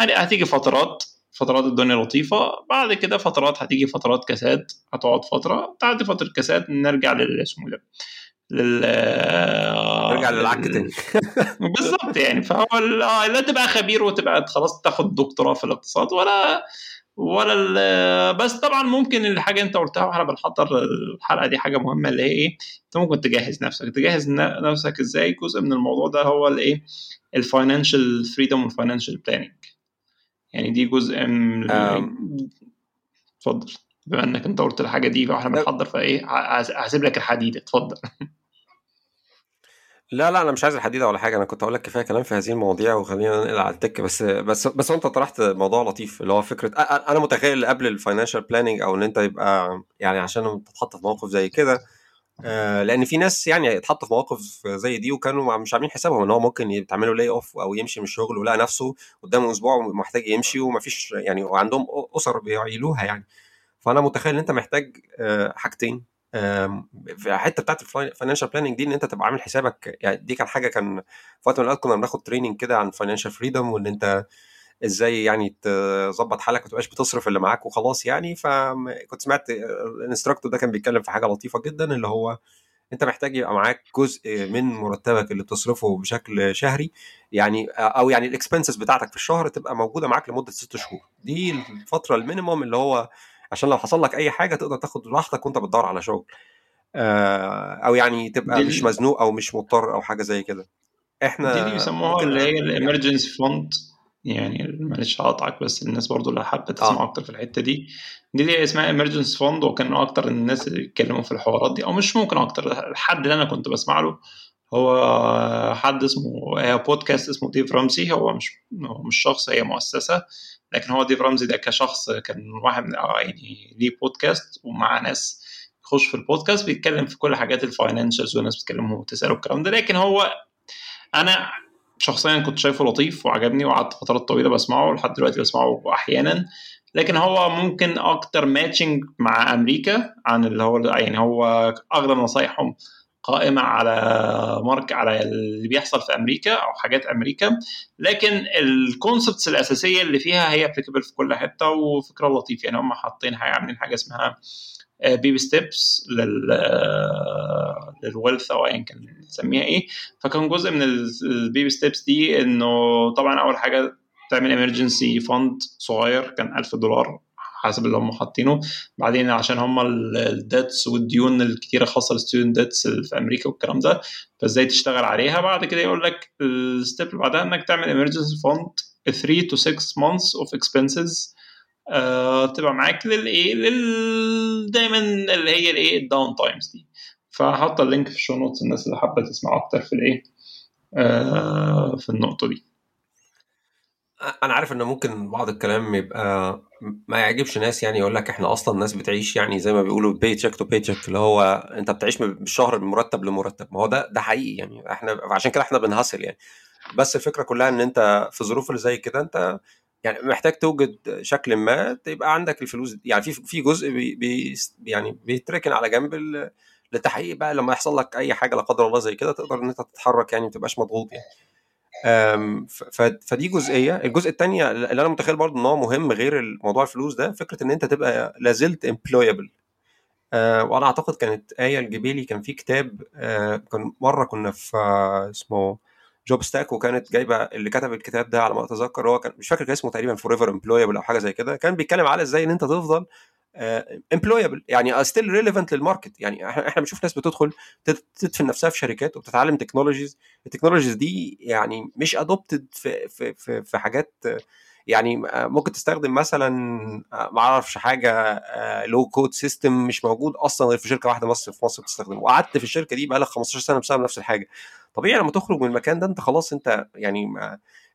هتيجي فترات فترات الدنيا لطيفة بعد كده فترات هتيجي فترات كساد هتقعد فترة بعد فترة كساد نرجع لل اسمه ده؟ لل نرجع للعك تاني. (laughs) بالظبط يعني فهو لا تبقى خبير وتبقى خلاص تاخد دكتوراه في الاقتصاد ولا ولا بس طبعا ممكن الحاجة أنت قلتها وإحنا بنحضر الحلقة دي حاجة مهمة اللي هي إيه؟ أنت ممكن تجهز نفسك تجهز نفسك إزاي؟ جزء من الموضوع ده هو الايه ال financial freedom وال financial planning يعني دي جزء من اتفضل. بما انك انت قلت الحاجة دي فاحنا بنحضر فايه هسيب لك الحديد اتفضل. لا لا أنا مش عايز الحديده ولا حاجة أنا كنت هقول لك كفاية كلام في هذه المواضيع وخلينا ننقل على ال tech بس بس بس انت طرحت موضوع لطيف اللي هو فكرة أنا متخيل قبل ال financial planning أو ان انت يبقى يعني عشان تتحط في موقف زي كده آه لأن في ناس يعني اتحطوا في مواقف زي دي وكانوا مش عاملين حسابهم إن هو ممكن يتعملوا layoff أو يمشي من الشغل ولقى نفسه قدامه أسبوع محتاج يمشي ومفيش يعني وعندهم أسر بيعيلوها يعني. فأنا متخيل إن أنت محتاج آه حاجتين. في الحته بتاعت ال financial planning دي إن أنت تبقى عامل حسابك يعني دي كان حاجة كان في وقت من الأوقات كنا بناخد training كده عن financial freedom وإن أنت إزاي يعني تظبط حالك ما تبقاش بتصرف اللي معاك وخلاص يعني. فكنت سمعت ال instructor ده كان بيتكلم في حاجة لطيفة جدا اللي هو أنت محتاج يبقى معاك جزء من مرتبك اللي بتصرفه بشكل شهري يعني أو يعني ال expenses بتاعتك في الشهر تبقى موجودة معاك لمدة ست شهور. دي الفترة ال minimum اللي هو عشان لو حصل لك أي حاجة تقدر تاخد راحتك وأنت بتدور على شغل. أو يعني تبقى مش مزنوق أو مش مضطر أو حاجة زي كده. إحنا دي بيسموها اللي هي ال emergency fund يعني معلش هقطعك بس الناس برضو اللي حابة تسمع آه. أكتر في الحتة دي دي اللي اسمها emergency fund وكان أكتر الناس اللي بيتكلموا في الحوارات دي أو مش ممكن أكتر الحد اللي أنا كنت بسمع له هو حد اسمه هي بودكاست اسمه ديف رمزي هو مش هو مش شخص هي مؤسسة لكن هو ديف رمزي ده كشخص كان واحد من يعني ليه بودكاست ومع ناس يخش في البودكاست بيتكلم في كل حاجات ال financials والناس بتتكلم وتسأله الكلام ده لكن هو أنا شخصيا كنت شايفه لطيف وعجبني وقعدت فترات طويلة بسمعه ولحد دلوقتي بسمعه أحيانا. لكن هو ممكن أكتر matching مع أمريكا عن اللي هو يعني هو اغلب نصايحهم قائمة على مارك على اللي بيحصل في أمريكا أو حاجات أمريكا. لكن ال concepts الأساسية اللي فيها هي applicable في كل حتة وفكرة لطيفة. يعني هم حاطين عاملين حاجة اسمها baby steps لل لل wealth أو ايا كان نسميها إيه. فكان جزء من ال baby steps دي إنه طبعا أول حاجة تعمل emergency fund صغير كان 1000 دولار حسب اللي هم حاطينه. بعدين عشان هم ال debts والديون الكتيرة خاصة بال student debts في أمريكا والكلام ده. فإزاي تشتغل عليها؟ بعد كده يقول لك ال step اللي بعدها إنك تعمل emergency fund 3 to 6 months of expenses. آه تبقى معاك للايه لل دايما اللي هي الإيه ال down times دي. فهحط ال link في ال show notes الناس اللي حابة تسمع أكتر في الإيه آه في النقطة دي. أنا عارف إن ممكن بعض الكلام يبقى ما يعجبش ناس يعني يقول لك إحنا أصلا ناس بتعيش يعني زي ما بيقولوا paycheck to paycheck اللي هو أنت بتعيش بالشهر من مرتب لمرتب. ما هو ده ده حقيقي يعني. إحنا عشان كده إحنا بن hustle يعني. بس الفكرة كلها إن أنت في الظروف اللي زي كده أنت يعني محتاج توجد شكل ما تبقى عندك الفلوس يعني في في جزء بي بي يعني بيتركن على جنب لتحقيق بقى لما يحصل لك أي حاجة لا قدر الله زي كده تقدر إن أنت تتحرك يعني ما تبقاش مضغوط يعني. فدي جزئية. الجزء الثاني اللي أنا متخيل برضه إن هو مهم غير موضوع الفلوس ده فكرة إن أنت تبقى لازلت employable أه وأنا أعتقد كانت آية الجبيلي كان في كتاب أه كان مرة كنا في أه اسمه Job Stack وكانت جايبة اللي كتب الكتاب ده على ما أتذكر هو كان مش فاكر كان اسمه تقريبا Forever Employable أو حاجة زي كده كان بيتكلم على إزاي إن أنت تفضل employable يعني still relevant لل market يعني إحنا بنشوف ناس بتدخل تدفن نفسها في شركات وبتتعلم technologies ال technologies دي يعني مش adopted في في في, في حاجات يعني ممكن تستخدم مثلا ما أعرفش حاجة low code system مش موجود أصلا غير في شركة واحدة مصر في مصر بتستخدمه. وقعدت في الشركة دي بقى لك 15 سنة بسبب نفس الحاجة. طبيعي لما تخرج من المكان ده انت خلاص انت يعني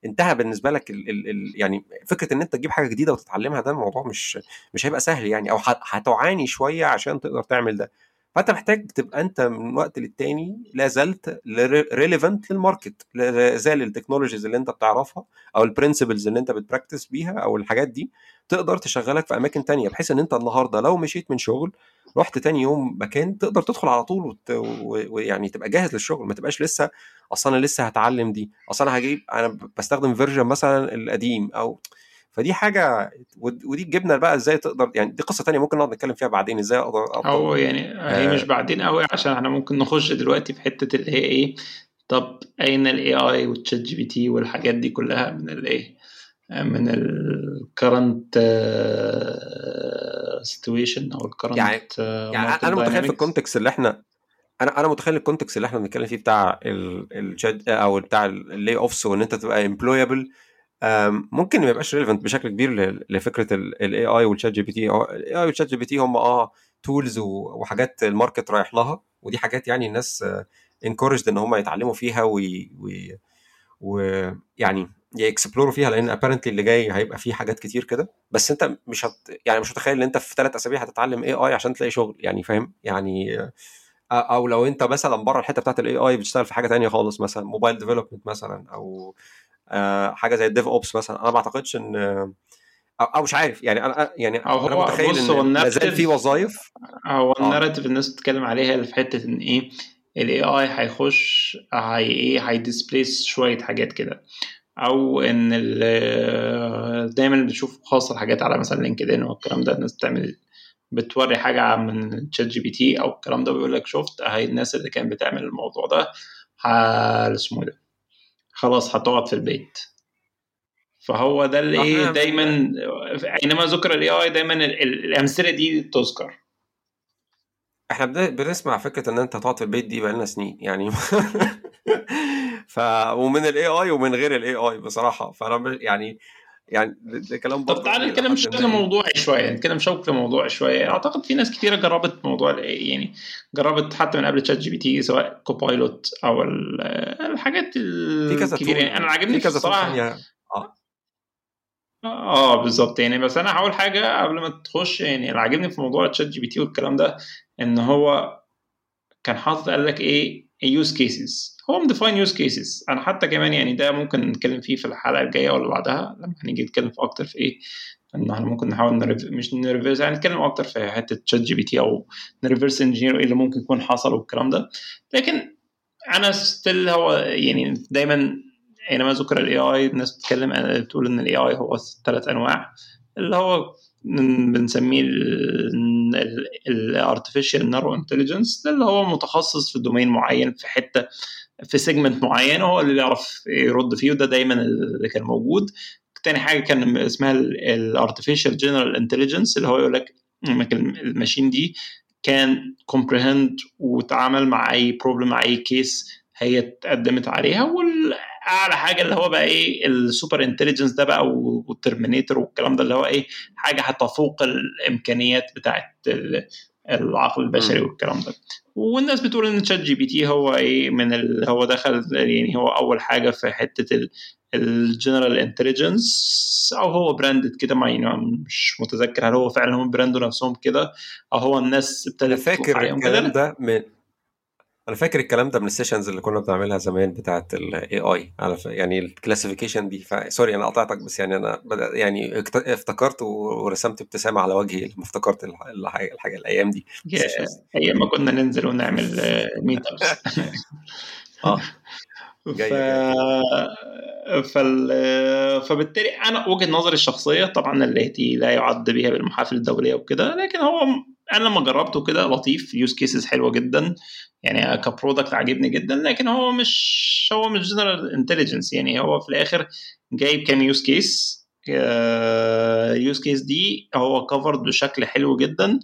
انتهى بالنسبة لك ال ال ال يعني فكرة ان انت تجيب حاجة جديدة وتتعلمها ده الموضوع مش مش هيبقى سهل يعني أو هتعاني شوية عشان تقدر تعمل ده. فانت محتاج تبقى انت من وقت للتاني لا زلت relevant لل market لا زال ال technologies اللي انت بتعرفها أو ال principles اللي انت بت practice بيها أو الحاجات دي تقدر تشغلك في أماكن تانية بحيث ان انت النهارده لو مشيت من شغل رحت تاني يوم مكان تقدر تدخل على طول وت... ويعني تبقى جاهز للشغل ما تبقاش لسه أصلا أنا لسه هتعلم دي أصلا أنا هجيب أنا بستخدم version مثلا القديم أو فدي حاجة ودي تجيبنا بقى إزاي تقدر يعني دي قصة تانية ممكن نقعد نتكلم فيها بعدين إزاي أقدر أو يعني هي آه. مش بعدين قوي عشان إحنا ممكن نخش دلوقتي في حتة اللي هي إيه طب أين ال AI وال ChatGPT والحاجات دي كلها من الايه من ال current situation أو ال current يعني, يعني أنا متخيل في ال context اللي إحنا أنا أنا متخيل ال context اللي إحنا بنتكلم فيه بتاع ال job أو بتاع ال layoffs وإن أنت تبقى employable ممكن ما يبقاش relevant بشكل كبير لفكرة ال AI وال ChatGPT ال AI وال ChatGPT هم آه tools وحاجات ال market رايح لها ودي حاجات يعني الناس encouraged إن هم يتعلموا فيها ويعني و... يعني ي explore وا فيها لأن apparently اللي جاي هيبقى فيه حاجات كتير كده. بس أنت مش هت... يعني مش متخيل إن أنت في ثلاث أسابيع هتتعلم AI عشان تلاقي شغل يعني فاهم؟ يعني أو لو أنت مثلا بره الحتة بتاعت ال AI بتشتغل في حاجة تانية خالص مثلا mobile development مثلا أو حاجة زي ال DevOps مثلا. أنا ما أعتقدش إن أو مش عارف يعني أنا يعني أو أنا متخيل إن لا زال في وظائف هو ال narrative الناس بتتكلم عليها في حتة إن إيه ال AI هيخش هي إيه هي displace شوية حاجات كده. أو إن دايما بنشوف خاصة الحاجات على مثلا LinkedIn والكلام ده الناس بتعمل بتوري حاجة من ChatGPT أو الكلام ده بيقول لك شفت أهي الناس اللي كانت بتعمل الموضوع ده اسمه ده خلاص هتقعد في البيت. فهو ده اللي إيه دايما اينما ذكر ال AI دايما الأمثلة دي تذكر. إحنا بنسمع فكرة إن أنت تقعد في البيت دي بقالنا سنين يعني (laughs) ف ومن ال AI ومن غير ال AI بصراحة. فأنا يعني يعني ده كلام طب تعالى نتكلم بشكل موضوعي شوية نتكلم بشكل موضوعي شوية. أعتقد في ناس كتيرة جربت موضوع يعني جربت حتى من قبل ChatGPT سواء Copilot أو الحاجات الكبيرة. يعني أنا عاجبني كذا الصراحة آه. آه بالظبط يعني. بس أنا هقول حاجة قبل ما تخش يعني اللي عاجبني في موضوع ChatGPT والكلام ده إن هو كان حاطط قال لك إيه use cases هو م define use cases أنا حتى كمان يعني ده ممكن نتكلم فيه في الحلقة الجاية ولا بعدها لما هنيجي نتكلم في أكتر في إيه إن إحنا ممكن نحاول نرف... مش ن reverse يعني نتكلم أكتر في حتة ChatGPT أو ن reverse engineer إيه اللي ممكن يكون حصل والكلام ده. لكن أنا still هو يعني دايما حينما ذكر ال AI الناس بتتكلم بتقول إن ال AI هو ثلاث أنواع. اللي هو بنسميه ال artificial narrow intelligence اللي هو متخصص في domain معين في حتة في segment معين هو اللي بيعرف يرد فيه وده دايما اللي كان موجود. تاني حاجة كان اسمها ال artificial general intelligence اللي هو يقول لك ال machine دي can comprehend وتعامل مع أي problem مع أي case هي اتقدمت عليها والاعلى حاجة اللي هو بقى إيه ال super intelligence ده بقى وال Terminator والكلام ده اللي هو إيه حاجة هتفوق الإمكانيات بتاعت العقل البشري والكلام ده. والناس بتقول إن ChatGPT هو إيه من ال... هو دخل يعني هو أول حاجة في حتة ال general intelligence أو هو branded كده ما يعني مش متذكر هل هو فعلا هم brand وا نفسهم كده أو هو الناس ابتدت فاكر الكلام ده من أنا فاكر الكلام ده من ال sessions اللي كنا بنعملها زمان بتاعت ال AI على ف... يعني ال classification دي. sorry أنا قطعتك بس يعني أنا بدأ يعني افتكرت ورسمت ابتسامة على وجهي لما افتكرت الحاجة, الحاجة الأيام دي. أيام ما كنا ننزل ونعمل (laughs) meet آه. (laughs) ف... فال... فبالتالي أنا وجهة نظري الشخصية طبعا التي لا يعد بها بالمحافل الدولية وكده لكن هو أنا لما جربته كده لطيف use cases حلوة جدا يعني ك product عاجبني جدا لكن هو مش هو مش general intelligence يعني هو في الآخر جايب كام use case use case دي هو covered بشكل حلو جدا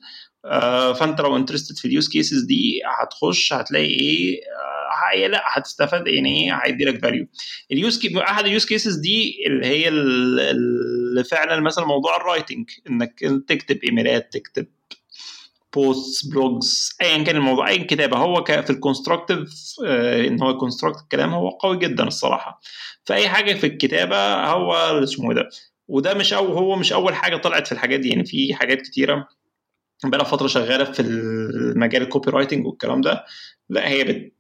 فأنت لو interested في ال use cases دي هتخش هتلاقي إيه هي لأ هتستفاد يعني إيه هيدي لك value ال use أحد ال use cases دي اللي هي اللي فعلا مثلا موضوع ال writing إنك تكتب إيميلات تكتب post blogs ايا كان الموضوع اي كتابة. هو في ال constructive آه إن هو construct الكلام هو قوي جدا الصراحة. فأي حاجة في الكتابة هو اسمه ده؟ وده مش أو هو مش أول حاجة طلعت في الحاجات دي. يعني في حاجات كتيرة بقى فترة شغالة في المجال ال copywriting والكلام ده. لا هي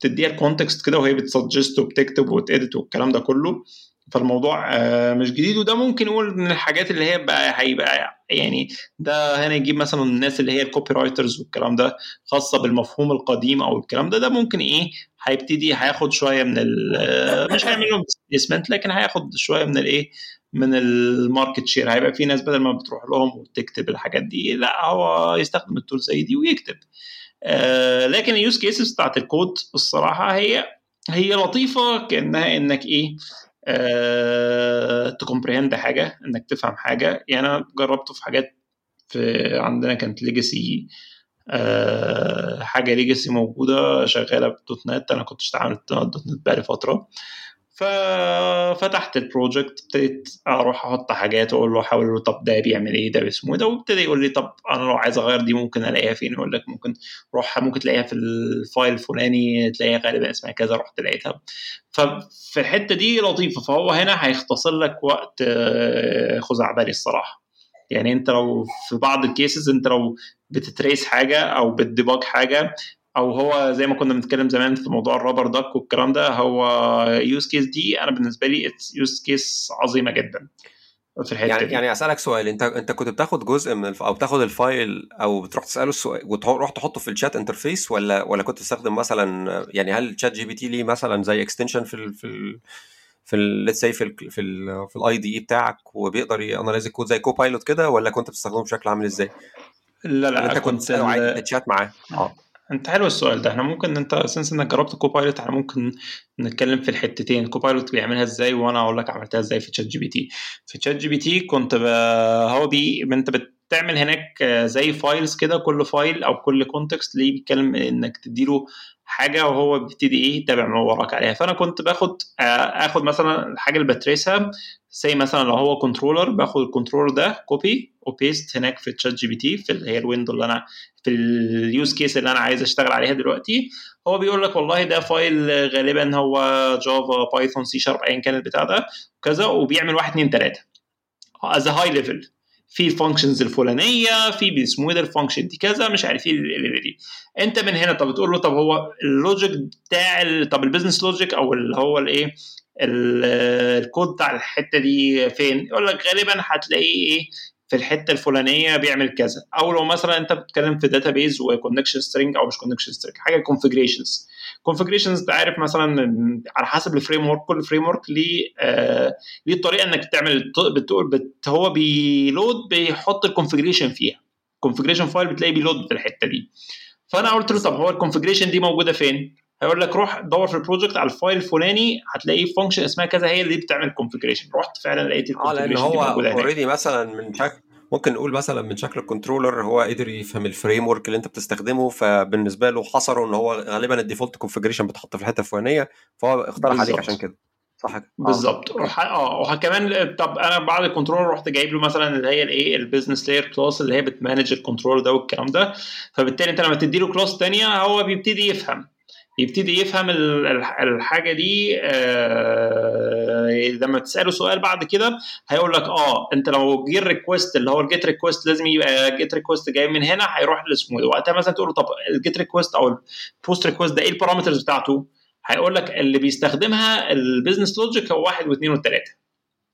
بتديها ال context كده وهي بت suggest وبتكتب وت edit والكلام ده كله. فالموضوع مش جديد وده ممكن نقول من الحاجات اللي هي بقى هيبقى يعني ده هنا يجيب مثلا الناس اللي هي ال copywriters والكلام ده خاصة بالمفهوم القديم أو الكلام ده ده ممكن إيه هيبتدي هياخد شوية من مش هيعمل لهم لكن هياخد شوية من الإيه من ال market share هيبقى في ناس بدل ما بتروح لهم وتكتب الحاجات دي لا هو يستخدم ال tool زي دي ويكتب. آه لكن ال use cases بتاعت الكود الصراحة هي هي لطيفة كأنها إنك إيه أه ت comprehend حاجة إنك تفهم حاجة. يعني أنا جربته في حاجات في عندنا كانت legacy أه حاجة legacy موجودة شغالة ب .NET. أنا كنت اشتغلت .NET بقالي فترة. ففتحت ال project ابتديت أروح أحط حاجات وأقول له أحاول له طب ده بيعمل إيه؟ ده اسمه ده وابتدي يقول لي طب أنا لو عايز أغير دي ممكن ألاقيها فين؟ يقول لك ممكن روح ممكن تلاقيها في ال file الفلاني تلاقيها غالبا اسمها كذا رحت لقيتها. ففي الحتة دي لطيفة. فهو هنا هيختصر لك وقت خزعبلي الصراحة. يعني أنت لو في بعض ال cases أنت لو بت trace حاجة أو بت debug حاجة أو هو زي ما كنا بنتكلم زمان في موضوع ال rubber duck والكلام ده هو use case دي أنا بالنسبة لي use case عظيمة جدا في الحتة يعني دي. يعني أسألك سؤال أنت أنت كنت بتاخد جزء من الف... أو بتاخد ال file أو بتروح تسأله السؤال وتروح تحطه في ال chat interface ولا ولا كنت تستخدم مثلا يعني هل ال ChatGPT ليه مثلا زي extension في ال... في ال... في let's say في ال في ال في ال IDE بتاعك وبيقدر ي analyze ال code زي Copilot كده ولا كنت بتستخدمه بشكل عامل إزاي؟ لا لا أنت كنت تساله عادي تشات معاه آه انت حلو السؤال ده. إحنا ممكن انت أساس انك جربت Copilot إحنا ممكن نتكلم في الحتتين. Copilot بيعملها إزاي؟ وأنا أقول لك عملتها إزاي في ChatGPT في ChatGPT كنت. هو بي انت بتعمل هناك زي files كده كل file أو كل context ليه بيتكلم إنك تديله حاجة وهو بيبتدي إيه؟ يتابع من وراك عليها. فأنا كنت باخد آخد مثلا الحاجة اللي ب trace ها زي مثلا لو هو controller باخد ال controller ده copy و paste هناك في ChatGPT في اللي هي ال window اللي أنا في ال use case اللي أنا عايز أشتغل عليها دلوقتي. هو بيقول لك والله ده file غالبا هو جافا بايثون سي شارب ايا كان البتاع ده كذا وبيعمل واحد اثنين ثلاثة as high level في ال functions الفلانية في بيسموه ده ال function دي كذا مش عارف إيه دي. أنت من هنا طب بتقول له طب هو ال logic بتاع طب ال business logic أو اللي هو الايه الكود بتاع الحتة دي فين؟ يقول لك غالبا هتلاقيه إيه في الحتة الفلانية بيعمل كذا. أو لو مثلا أنت بتتكلم في database و connection string أو مش connection string حاجة configurations configurations أنت عارف مثلا على حسب ال framework كل framework ليه آه ليه طريقه إنك تعمل بتقول بت هو بي load بيحط ال configuration فيها. ال configuration file بتلاقيه بي load في الحتة دي. فأنا قلت له طب هو ال configuration دي موجودة فين؟ هيقول لك روح دور في ال project على ال file الفلاني هتلاقي function اسمها كذا هي اللي بتعمل configuration رحت فعلا لقيت آه لأن ال configuration هو already مثلا من شكل ممكن نقول مثلا من شكل ال controller هو قدر يفهم ال framework اللي انت بتستخدمه فبالنسبة له حصره إن هو غالبا ال default configuration بتحط في الحته الفلانيه فهو اقترح عليك عشان كده. صح؟ كده آه. بالظبط. آه. وكمان طب أنا بعد ال controller رحت جايب له مثلا اللي هي الإيه؟ ال business layer class اللي هي بت manage ال controller ده والكلام ده. فبالتالي أنت لما تدي له class ثانية هو بيبتدي يفهم. يبتدي يفهم ال- الح- الحاجة دي آه لما تسأله سؤال بعد كده هيقول لك آه أنت لو جه ال request اللي هو ال GET request لازم يبقى GET request جاي من هنا هيروح لاسمه. وقتها مثلا تقول له طب ال GET request أو ال POST request ده إيه ال parameters بتاعته؟ هيقول لك اللي بيستخدمها ال business logic هو واحد واثنين وثلاثة.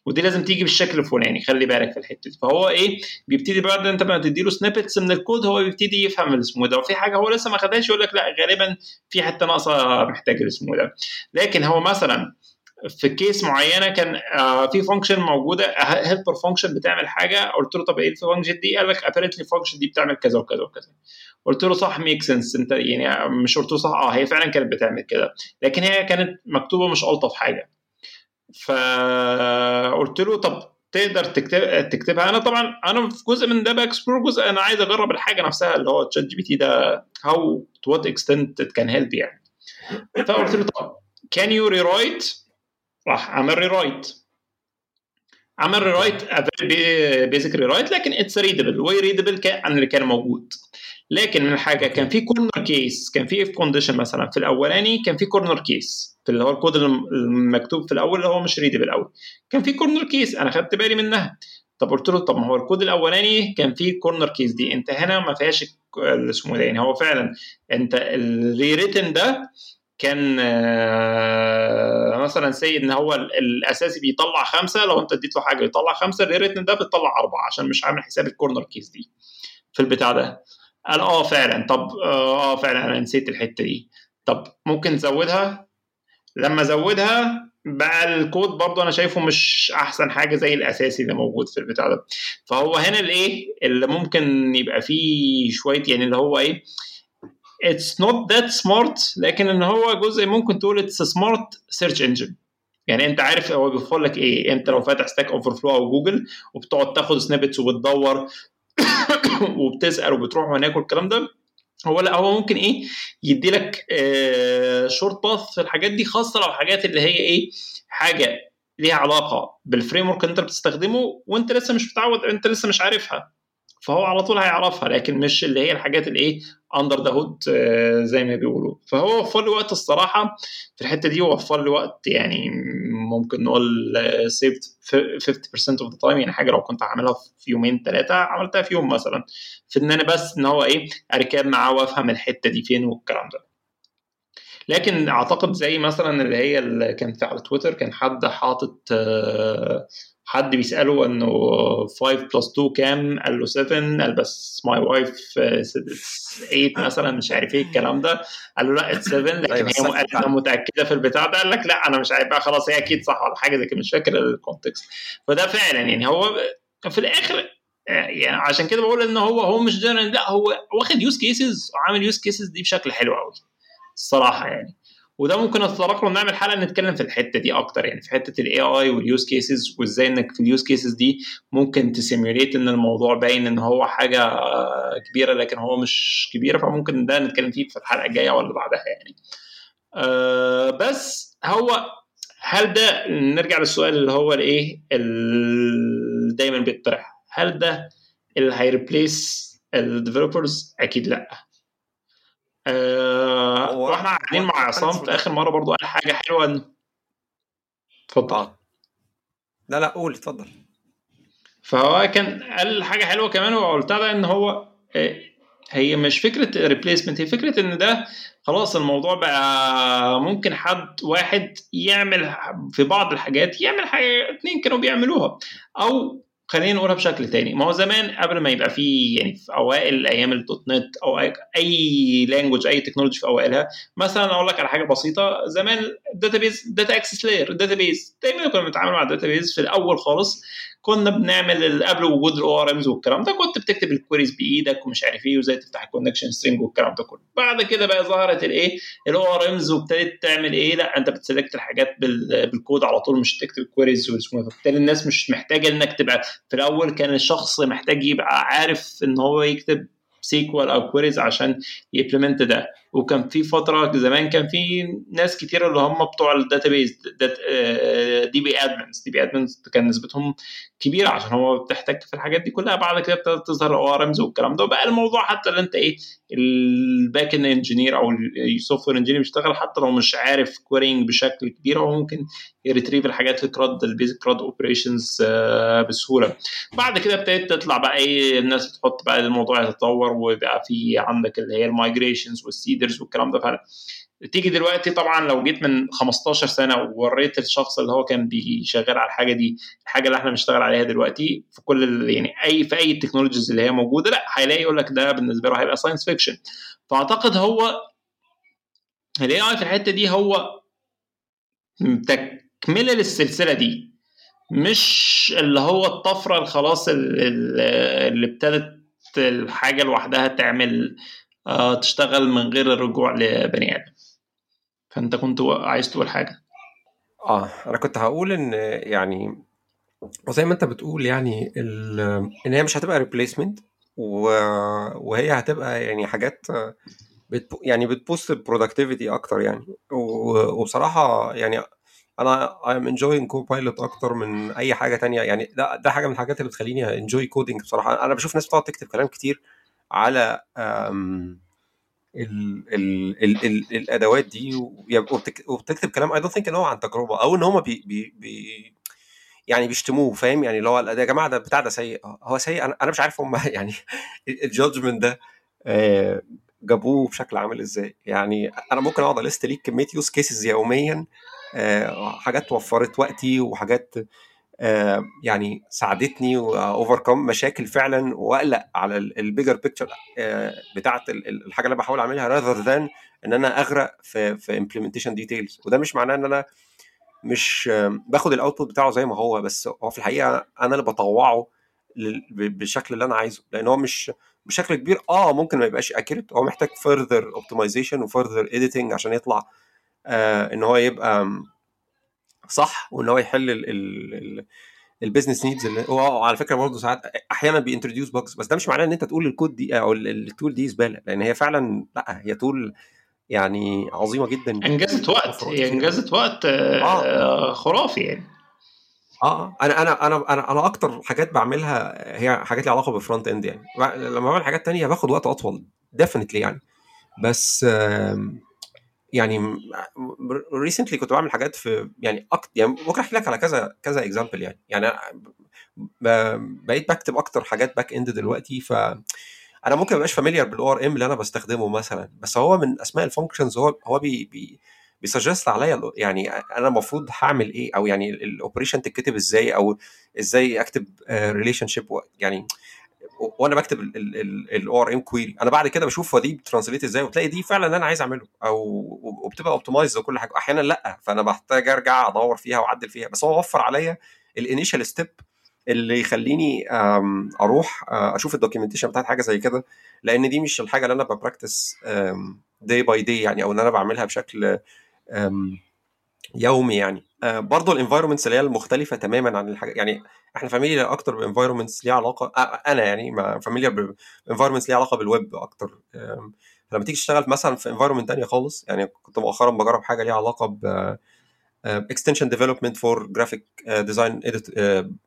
ودي لازم تيجي بالشكل الفلاني خلي بالك في الحتة دي. فهو إيه بيبتدي بعد أنت ما تدي له snippets من الكود هو بيبتدي يفهم الاسمه ده. وفي حاجة هو لسه ما خدهاش يقول لك لا غالبا في حتة ناقصة محتاج الاسمه ده. لكن هو مثلا في case معينة كان آه في function موجودة helper function بتعمل حاجة قلت له طب إيه ال function دي؟ قال لك apparently ال function دي بتعمل كذا وكذا وكذا. قلت له صح make sense أنت يعني مش قلت له صح آه هي فعلا كانت بتعمل كده. لكن هي كانت مكتوبة مش ألطف حاجة. فقلت له طب تقدر تكتب تكتبها. أنا طبعا أنا في جزء من ده ب explore جزء أنا عايز أجرب الحاجة نفسها اللي هو ChatGPT ده how to what extent ات كان help يعني. فقلت له طب can you rewrite راح عمل rewrite عمل rewrite basic rewrite لكن it's readable way readable عن اللي كان موجود. لكن من حاجة كان في corner case كان في if condition مثلا في الأولاني كان في corner case في اللي هو الكود المكتوب في الأول اللي هو مش readable قوي كان في corner case أنا خدت بالي منها. طب قلت له طب ما هو الكود الأولاني كان فيه corner case دي. أنت هنا ما فيهاش اسمه ده يعني هو فعلا أنت ال written ده كان مثلا say إن هو الأساسي بيطلع خمسة. لو أنت اديت له حاجة يطلع خمسة ال written ده بيطلع أربعة عشان مش عامل حساب ال corner case دي في البتاع ده. قال آه فعلا. طب آه فعلا أنا نسيت الحتة دي. طب ممكن تزودها؟ لما زودها بقى الكود برضه أنا شايفه مش أحسن حاجة زي الأساسي اللي موجود في البتاع ده. فهو هنا الإيه؟ اللي ممكن يبقى فيه شوية يعني اللي هو إيه؟ it's not that smart لكن إن هو جزء ممكن تقول it's smart search engine يعني أنت عارف هو بيوفر لك إيه؟ أنت لو فاتح Stack Overflow أو جوجل وبتقعد تاخد snippets وبتدور (coughs) وبتسال وبتروح هناك والكلام ده هو لأ هو ممكن إيه يدي لك آه short path في الحاجات دي خاصة لو حاجات اللي هي إيه حاجة ليها علاقة بال framework اللي أنت بتستخدمه وأنت لسه مش متعود أنت لسه مش عارفها. فهو على طول هيعرفها لكن مش اللي هي الحاجات اللي إيه under the hood زي ما بيقولوا. فهو وفر لي وقت الصراحة في الحتة دي وفر لي وقت يعني ممكن نقول saved 50% of the time يعني حاجة لو كنت هعملها في يومين ثلاثة عملتها في يوم مثلا. في إن أنا بس إن هو إيه أركب معاه وأفهم الحتة دي فين والكلام ده. لكن أعتقد زي مثلا اللي هي اللي كانت على تويتر كان حد حاطط حد بيسأله إنه 5 plus 2 كام؟ قال له 7 قال بس my wife 8 مثلا مش عارف إيه الكلام ده. قال له لا it's 7 لكن هي أنا متأكدة في البتاع ده. قال لك لا أنا مش عارف بقى خلاص هي أكيد صح ولا حاجة زي كده مش فاكر ال context فده فعلا يعني هو في الآخر يعني عشان كده بقول إن هو هو مش جنرال لا هو واخد use cases وعامل use cases دي بشكل حلو قوي الصراحه يعني. وده ممكن نتطرق له نعمل حلقه نتكلم في الحتة دي أكتر يعني في حتة ال AI وال use cases وإزاي إنك في ال use cases دي ممكن ت simulate إن الموضوع باين إن هو حاجة كبيرة لكن هو مش كبيرة فممكن ده نتكلم فيه في الحلقة الجاية ولا بعدها يعني. أه بس هو هل ده نرجع للسؤال اللي هو الايه دايما بيطرح هل ده اللي هي replace ال developers أكيد لأ. أه وإحنا قاعدين مع عصام في آخر مرة برضو قال حاجة حلوة اتفضل. آه. لا لا قول اتفضل. فهو كان قال حاجة حلوة كمان وقلتها ده إن هو هي مش فكرة replacement هي فكرة إن ده خلاص الموضوع بقى ممكن حد واحد يعمل في بعض الحاجات يعمل حاجة اتنين كانوا بيعملوها. أو خلينا نقولها بشكل تاني. ما هو زمان قبل ما يبقى فيه يعني في أوائل أيام ال .NET أو أي language أي technology في أوائلها مثلا أقول لك على حاجة بسيطة. زمان ال database data access layer ال database دايما كنا بنتعامل مع ال database في الأول خالص. كنا بنعمل قبل وجود ال ORMs والكلام ده كنت بتكتب ال queries بإيدك ومش عارف إيه وإزاي تفتح ال connection string والكلام ده كله. بعد كده بقى ظهرت الايه ال ORMs وابتديت تعمل إيه لأ أنت بت select الحاجات بالكود على طول مش تكتب ال queries فبالتالي الناس مش محتاجة إنك تبقى في الأول كان الشخص محتاج يبقى عارف إن هو يكتب SQL أو queries عشان ي implement ده. وكان في فترة زمان كان في ناس كتير اللي هم بتوع ال database DB admins DB admins كان نسبتهم كبيرة عشان هو بتحتاج في الحاجات دي كلها. بعد كده ابتدت تظهر ORMs والكلام ده. وبقى الموضوع حتى اللي انت إيه ال backend engineer أو ال software engineer بيشتغل حتى لو مش عارف querying بشكل كبير هو ممكن ي retrieve الحاجات في CRUD ال basic CRUD operations بسهولة. بعد كده ابتدت تطلع بقى إيه الناس بتحط بقى الموضوع يتطور ويبقى في عندك اللي هي ال migrations وال seeders والكلام ده. فعلا تيجي دلوقتي طبعا لو جيت من 15 سنة ووريت الشخص اللي هو كان بيشغل على الحاجة دي الحاجة اللي إحنا بنشتغل عليها دلوقتي في كل يعني أي في أي ال technologies اللي هي موجودة لا هيلاقي يقول لك ده بالنسبة له هيبقى science fiction فأعتقد هو الاي اي في الحتة دي هو تكملة للسلسلة دي مش اللي هو الطفرة الخلاص اللي ابتدت الحاجة لوحدها تعمل تشتغل من غير الرجوع لبني آدم. فأنت كنت عايز تقول حاجة؟ آه أنا كنت هقول إن يعني وزي ما أنت بتقول يعني إن هي مش هتبقى replacement وهي هتبقى يعني حاجات بت يعني بت boost ال productivity أكتر يعني. وبصراحة يعني أنا I'm enjoying Copilot أكتر من أي حاجة تانية يعني. ده ده حاجة من الحاجات اللي بتخليني enjoy coding بصراحة. أنا بشوف ناس بتقعد تكتب كلام كتير على ال ال ال ال الأدوات دي وبتكتب كلام I don't think إن هو عن تجربة أو إن هم بي بي بي يعني بيشتموه فاهم؟ يعني اللي هو يا جماعة ده بتاع ده سيء. هو سيء؟ أنا مش عارف هم (laughs) يعني ال judgement ده جابوه بشكل عامل إزاي؟ يعني أنا ممكن أقعد أ list ليك كمية use cases يوميا حاجات وفرت وقتي وحاجات يعني ساعدتني و overcome مشاكل فعلا وأقلق على ال bigger picture بتاعة الحاجة اللي بحاول أعملها rather than إن أنا أغرق في في implementation details وده مش معناه إن أنا مش باخد ال output بتاعه زي ما هو بس هو في الحقيقة أنا اللي بطوعه بالشكل اللي أنا عايزه. لأن هو مش بشكل كبير آه ممكن ما يبقاش accurate هو محتاج further optimization و further editing عشان يطلع آه إن هو يبقى صح؟ وان هو يحل ال business needs اللي هو على فكرة برضه ساعات أحيانا بي introduce bugs بس ده مش معناه إن أنت تقول الكود دي أو ال tool دي زباله لأن هي فعلا لأ هي tool يعني عظيمة جدا. انجزت وقت هي انجزت وقت آه. خرافي يعني. آه أنا أنا أنا أنا أنا أكتر حاجات بعملها هي حاجات ليها علاقة بال frontend يعني. لما بعمل حاجات تانية باخد وقت أطول definitely يعني. بس يعني recently كنت بعمل حاجات في يعني أكتر يعني ممكن أحكي لك على كذا كذا example يعني. يعني بقيت بكتب أكتر حاجات backend دلوقتي ف أنا ممكن ما ابقاش familiar بال ORM اللي أنا بستخدمه مثلا. بس هو من أسماء ال functions هو هو بي بي بي suggest عليا يعني أنا المفروض هعمل إيه؟ أو يعني ال operation تتكتب إزاي؟ أو إزاي أكتب relationship يعني وأنا بكتب ال ORM query أنا بعد كده بشوف هو دي بت translate إزاي وتلاقي دي فعلا أنا عايز أعمله. أو وبتبقى optimized وكل حاجة. أحيانا لأ فأنا بحتاج أرجع أدور فيها وأعدل فيها. بس هو وفر عليا ال initial step اللي يخليني أروح أشوف ال documentation بتاعت حاجة زي كده. لأن دي مش الحاجة اللي أنا ب practice day by day يعني أو ان أنا بعملها بشكل يومي يعني. برضه ال environments اللي هي المختلفة تماما عن الحاجة يعني إحنا familiar أكتر ب environments ليها علاقة أنا يعني familiar ب environments ليها علاقة بالويب أكتر. لما تيجي تشتغل مثلا في environment تانية خالص يعني كنت مؤخرا بجرب حاجة ليها علاقة ب extension development for graphic design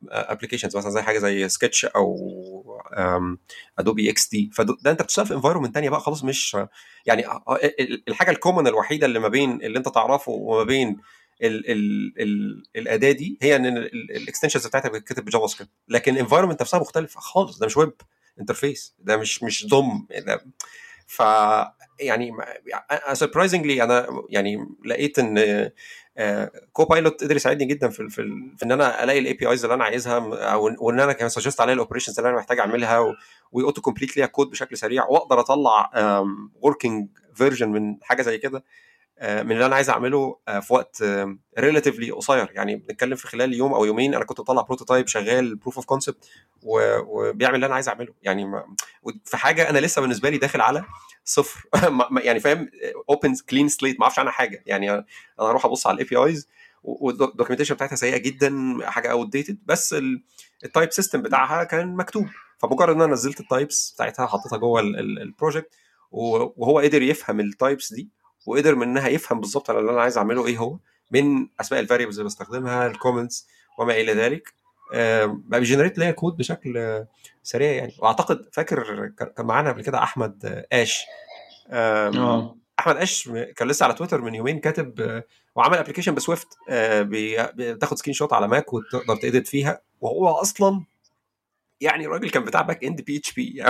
applications مثلا زي حاجة زي سكتش أو Adobe XD فده أنت بتشتغل في environment تانية بقى خلاص مش يعني الحاجة ال common الوحيدة اللي ما بين اللي أنت تعرفه وما بين ال ال ال الأداة دي هي إن ال extensions بتاعتها بتتكتب ب JavaScript لكن ال environment نفسها مختلفة خالص. ده مش web interface ده مش مش DOM ده ف يعني surprisingly أنا يعني لقيت إن Copilot قدر يساعدني جدا في في, في إن أنا ألاقي ال APIs اللي أنا عايزها وإن أنا كمان suggest عليها ال operations اللي أنا محتاج أعملها و auto complete ليها كود بشكل سريع وأقدر أطلع working version من حاجة زي كده. من اللي أنا عايز أعمله في وقت relatively قصير. يعني بنتكلم في خلال يوم أو يومين أنا كنت بطلع prototype شغال proof of concept وبيعمل اللي أنا عايز أعمله. يعني في حاجة أنا لسه بالنسبة لي داخل على صفر. (laughs) يعني فاهم؟ open clean slate ما أعرفش عنها حاجة. يعني أنا أروح أبص على ال APIs وال documentation بتاعتها سيئة جدا حاجة outdated بس ال type system بتاعها كان مكتوب. فمجرد إن أنا نزلت ال types بتاعتها حطيتها جوه ال project وهو قدر يفهم ال types دي وقدر منها يفهم بالظبط أنا اللي أنا عايز أعمله إيه هو من أسماء ال variables اللي بستخدمها ال comments وما إلى ذلك. بقى بي generate ليا كود بشكل سريع يعني. وأعتقد فاكر كان معانا قبل كده أحمد آش. أحمد آش كان لسه على تويتر من يومين كاتب وعمل application ب Swift بتاخد screenshot على Mac وتقدر ت edit فيها. وهو أصلا يعني الراجل كان بتاع backend PHP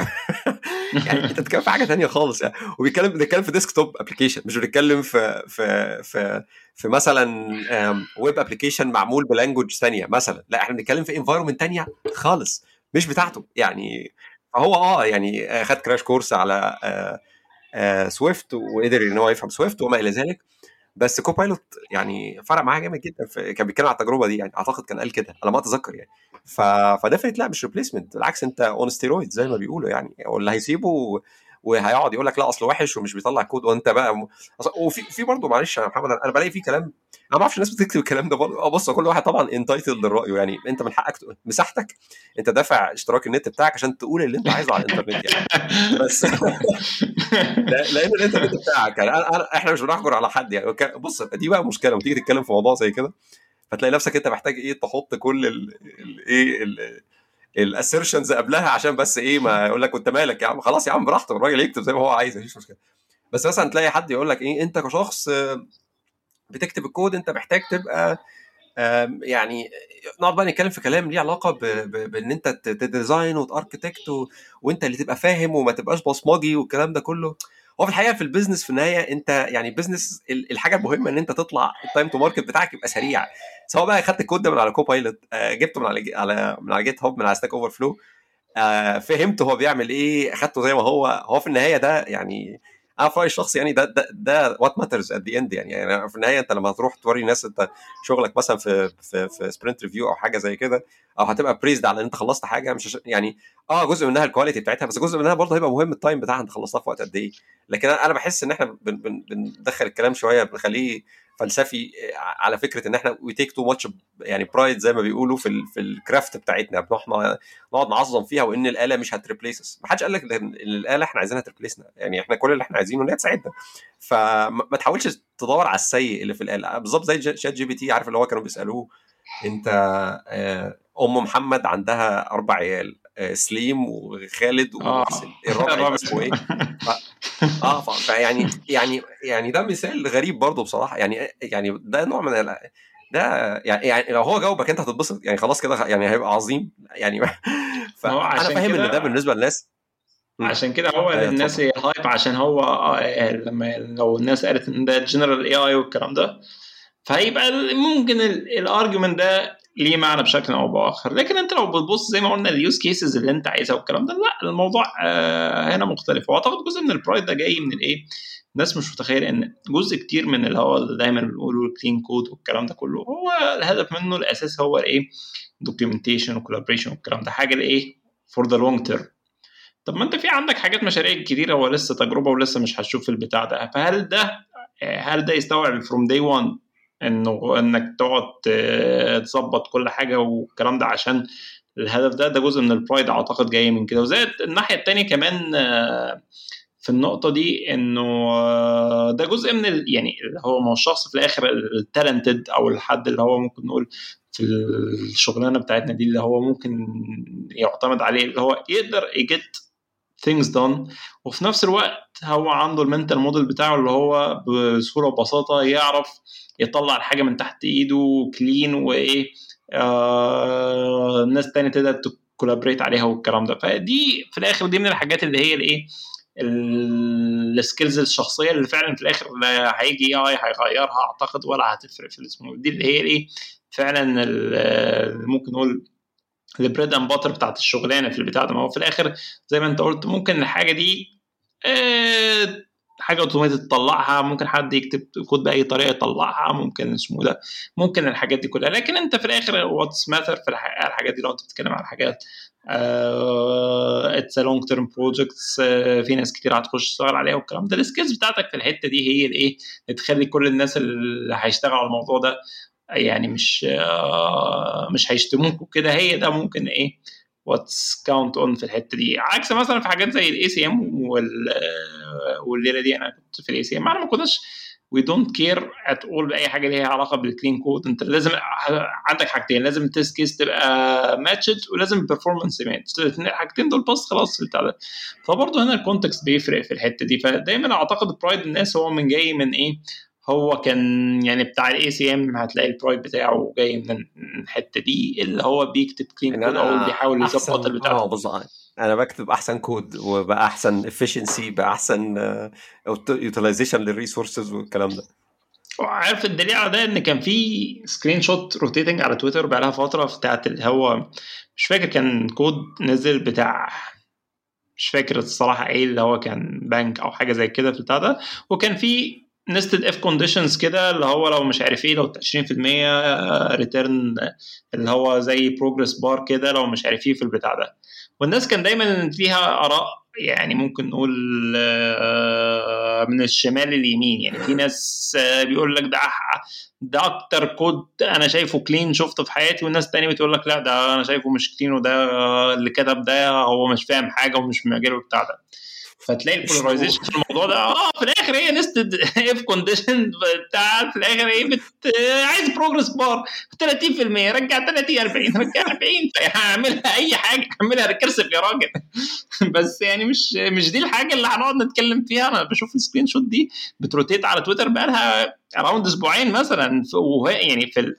(laughs) يعني أنت بتتكلم في حاجة ثانية خالص يعني. وبيتكلم بنتكلم في desktop application مش بنتكلم في في في في مثلا web application معمول ب language ثانية مثلا. لا إحنا بنتكلم في environment ثانية خالص مش بتاعته. يعني فهو آه يعني خد crash course على آه آه Swift وقدر إن هو يفهم Swift وما إلى ذلك. بس Copilot يعني فرق معاه جامد جدا كان بيتكلم على التجربة دي يعني أعتقد كان قال كده على ما أتذكر يعني. ف ف definitely مش replacement بالعكس أنت on steroid زي ما بيقولوا يعني واللي هيسيبه وهيقعد يقول لك لا اصل وحش ومش بيطلع كود وأنت بقى م... وفي في برضه معلش يا محمد أنا بلاقي في كلام أنا ما أعرفش الناس بتكتب الكلام ده برضه. بص كل واحد طبعا entitled لرأيه. يعني أنت من حقك مساحتك أنت دافع اشتراك النت بتاعك عشان تقول اللي أنت عايزه على الإنترنت يعني. بس (laughs) لأن الإنترنت بتاعك يعني إحنا مش بنحجر على حد يعني. بص دي بقى مشكلة. لما تيجي تتكلم في موضوع زي كده فتلاقي نفسك أنت محتاج إيه؟ تحط كل الايه ال assertions قبلها عشان بس إيه؟ ما يقول لك انت مالك يا عم؟ خلاص يا عم براحته الراجل يكتب زي ما هو عايز مفيش مشكلة. بس مثلا تلاقي حد يقول لك إيه؟ أنت كشخص بتكتب الكود انت محتاج تبقى يعني نقعد بقى نتكلم في كلام ليه علاقة بان انت ت design وت architect وانت اللي تبقى فاهم وما تبقاش بصمجي والكلام ده كله. هو في الحقيقة في ال business في النهاية انت يعني business الحاجة المهمة ان انت تطلع ال time to market بتاعك يبقى سريع. سواء بقى خدت الكود ده من على Copilot جبته من على على من على GitHub من على Stack Overflow فهمت هو بيعمل إيه اخدته زي ما هو. هو في النهاية ده يعني أنا في رايي الشخصي يعني ده ده what matters at the end يعني, يعني في النهاية أنت لما تروح توري ناس أنت شغلك مثلا في في في sprint review أو حاجة زي كده أو هتبقى praised على إن أنت خلصت حاجة مش يعني آه جزء منها ال quality بتاعتها بس جزء منها برضه هيبقى مهم ال time بتاعها أنت خلصتها في وقت قد إيه. لكن أنا بحس إن إحنا بندخل الكلام شوية بنخليه فلسفي على فكرة إن إحنا we take too much يعني pride زي ما بيقولوا في في ال craft بتاعتنا بنقعد نقعد نعظم فيها وإن الآلة مش هت replace ما حدش قال لك إن الآلة إحنا عايزينها ت replace نا يعني إحنا كل اللي إحنا عايزينه إن هي تساعدنا. فما تحاولش تدور على السيء اللي في الآلة. بالظبط زي ChatGPT عارف اللي هو كانوا بيسألوه أنت أم محمد عندها أربع عيال. سليم وخالد ومحسن. (laughs) الرابع اسمه إيه؟ (laughs) آه فيعني يعني يعني ده مثال غريب برضه بصراحة. يعني يعني ده نوع من ده يعني, يعني لو هو جاوبك أنت هتتبسط. يعني خلاص كده يعني هيبقى عظيم. يعني (laughs) فانا فاهم إن ده بالنسبة للناس. عشان كده هو الناس هي hype عشان هو لما لو الناس قالت إن ده general AI والكلام ده فهيبقى ممكن ال argument ده ليه معنى بشكل أو بآخر. لكن أنت لو بتبص زي ما قلنا ال use cases اللي أنت عايزها والكلام ده لأ الموضوع آه هنا مختلف. وأعتقد جزء من ال pride ده جاي من الإيه؟ الناس مش متخيلة إن جزء كتير من اللي هو دايما بنقوله ال clean code والكلام ده كله هو الهدف منه الأساس هو الإيه؟ documentation و collaboration والكلام ده حاجة لإيه؟ for the long term طب ما أنت في عندك حاجات مشاريع كتيرة هو لسه تجربة ولسه مش هتشوف البتاع ده فهل ده هل ده يستوعب from day 1 إنه إنك تقعد تظبط كل حاجة والكلام ده عشان الهدف ده ده جزء من ال pride أعتقد جاي من كده. وزائد الناحية الثانية كمان في النقطة دي إنه ده جزء من ال يعني هو ما هو الشخص في الآخر التالنتد أو الحد اللي هو ممكن نقول في الشغلانة بتاعتنا دي اللي هو ممكن يعتمد عليه اللي هو يقدر يجيت things done. وفي نفس الوقت هو عنده المنتال موديل بتاعه اللي هو بسهوله وبساطة يعرف يطلع الحاجة من تحت ايده كلين وإيه آه الناس تانية تقدر تكولابريت عليها والكلام ده. فدي في الآخر دي من الحاجات اللي هي الإيه ال skills الشخصية اللي فعلا في الآخر لا هيجي اي هيغيرها أعتقد ولا هتفرق في الاسم. دي اللي هي الإيه فعلا ممكن نقول ال bread and butter بتاعت الشغلانة في البتاع ده. ما هو في الآخر زي ما انت قلت ممكن الحاجة دي حاجة أوتوماتيك تطلعها ممكن حد يكتب كود بأي طريقة يطلعها ممكن اسمه ده. ممكن الحاجات دي كلها. لكن انت في الآخر what's matter في الحاجات دي لو انت بتتكلم عن حاجات it's long term projects في ناس كتير هتخش تشتغل عليها والكلام ده. ال skills بتاعتك في الحتة دي هي الإيه؟ اللي تخلي كل الناس اللي هيشتغلوا على الموضوع ده يعني مش uh, مش هيشتموك وكده هي ده ممكن إيه what's count on في الحتة دي. عكس مثلا في حاجات زي ال ICM والليلة دي أنا كنت في ال ICM أنا ما كنتش we don't care at all بأي حاجة ليها علاقة بال clean code أنت لازم عندك حاجتين لازم ال test case تبقى matched ولازم ال performance match الحاجتين دول بس خلاص بتاع ده. فبرضه هنا ال context بيفرق في الحتة دي. فدايما أعتقد pride الناس هو من جاي من إيه هو كان يعني بتاع ال ICM هتلاقي ال pride بتاعه جاي من الحتة دي اللي هو بيكتب clean code أو بيحاول يظبط البتاع آه بالظبط. أنا بكتب أحسن كود وبقى احسن efficiency بقى احسن utilization لل resources والكلام ده. عارف الدليل على ده إن كان في screenshot rotating على تويتر بقى لها فترة بتاعت اللي هو مش فاكر كان كود نزل بتاع مش فاكر الصراحة إيه اللي هو كان بنك أو حاجة زي كده في البتاع ده. وكان في nested if conditions كده اللي هو لو مش عارف إيه لو 20% return اللي هو زي progress bar كده لو مش عارف إيه في البتاع ده. والناس كان دايما فيها آراء يعني ممكن نقول من الشمال لليمين. يعني في ناس بيقول لك ده ده أكتر كود أنا شايفه clean شفته في حياتي والناس تانية بتقول لك لا ده أنا شايفه مش clean وده اللي كتب ده هو مش فاهم حاجة ومش معجبه بتاع ده. فتلاقي ال polarization في الموضوع ده. آه في الآخر هي nested if condition بتاع في الآخر إيه بت... عايز progress bar 30% رجع 30 40 رجع 40 هعملها أي حاجة اعملها recursive يا راجل. بس يعني مش مش دي الحاجة اللي هنقعد نتكلم فيها. أنا بشوف ال screenshot دي بت rotate على تويتر بقى لها around أسبوعين مثلا. وهي يعني في.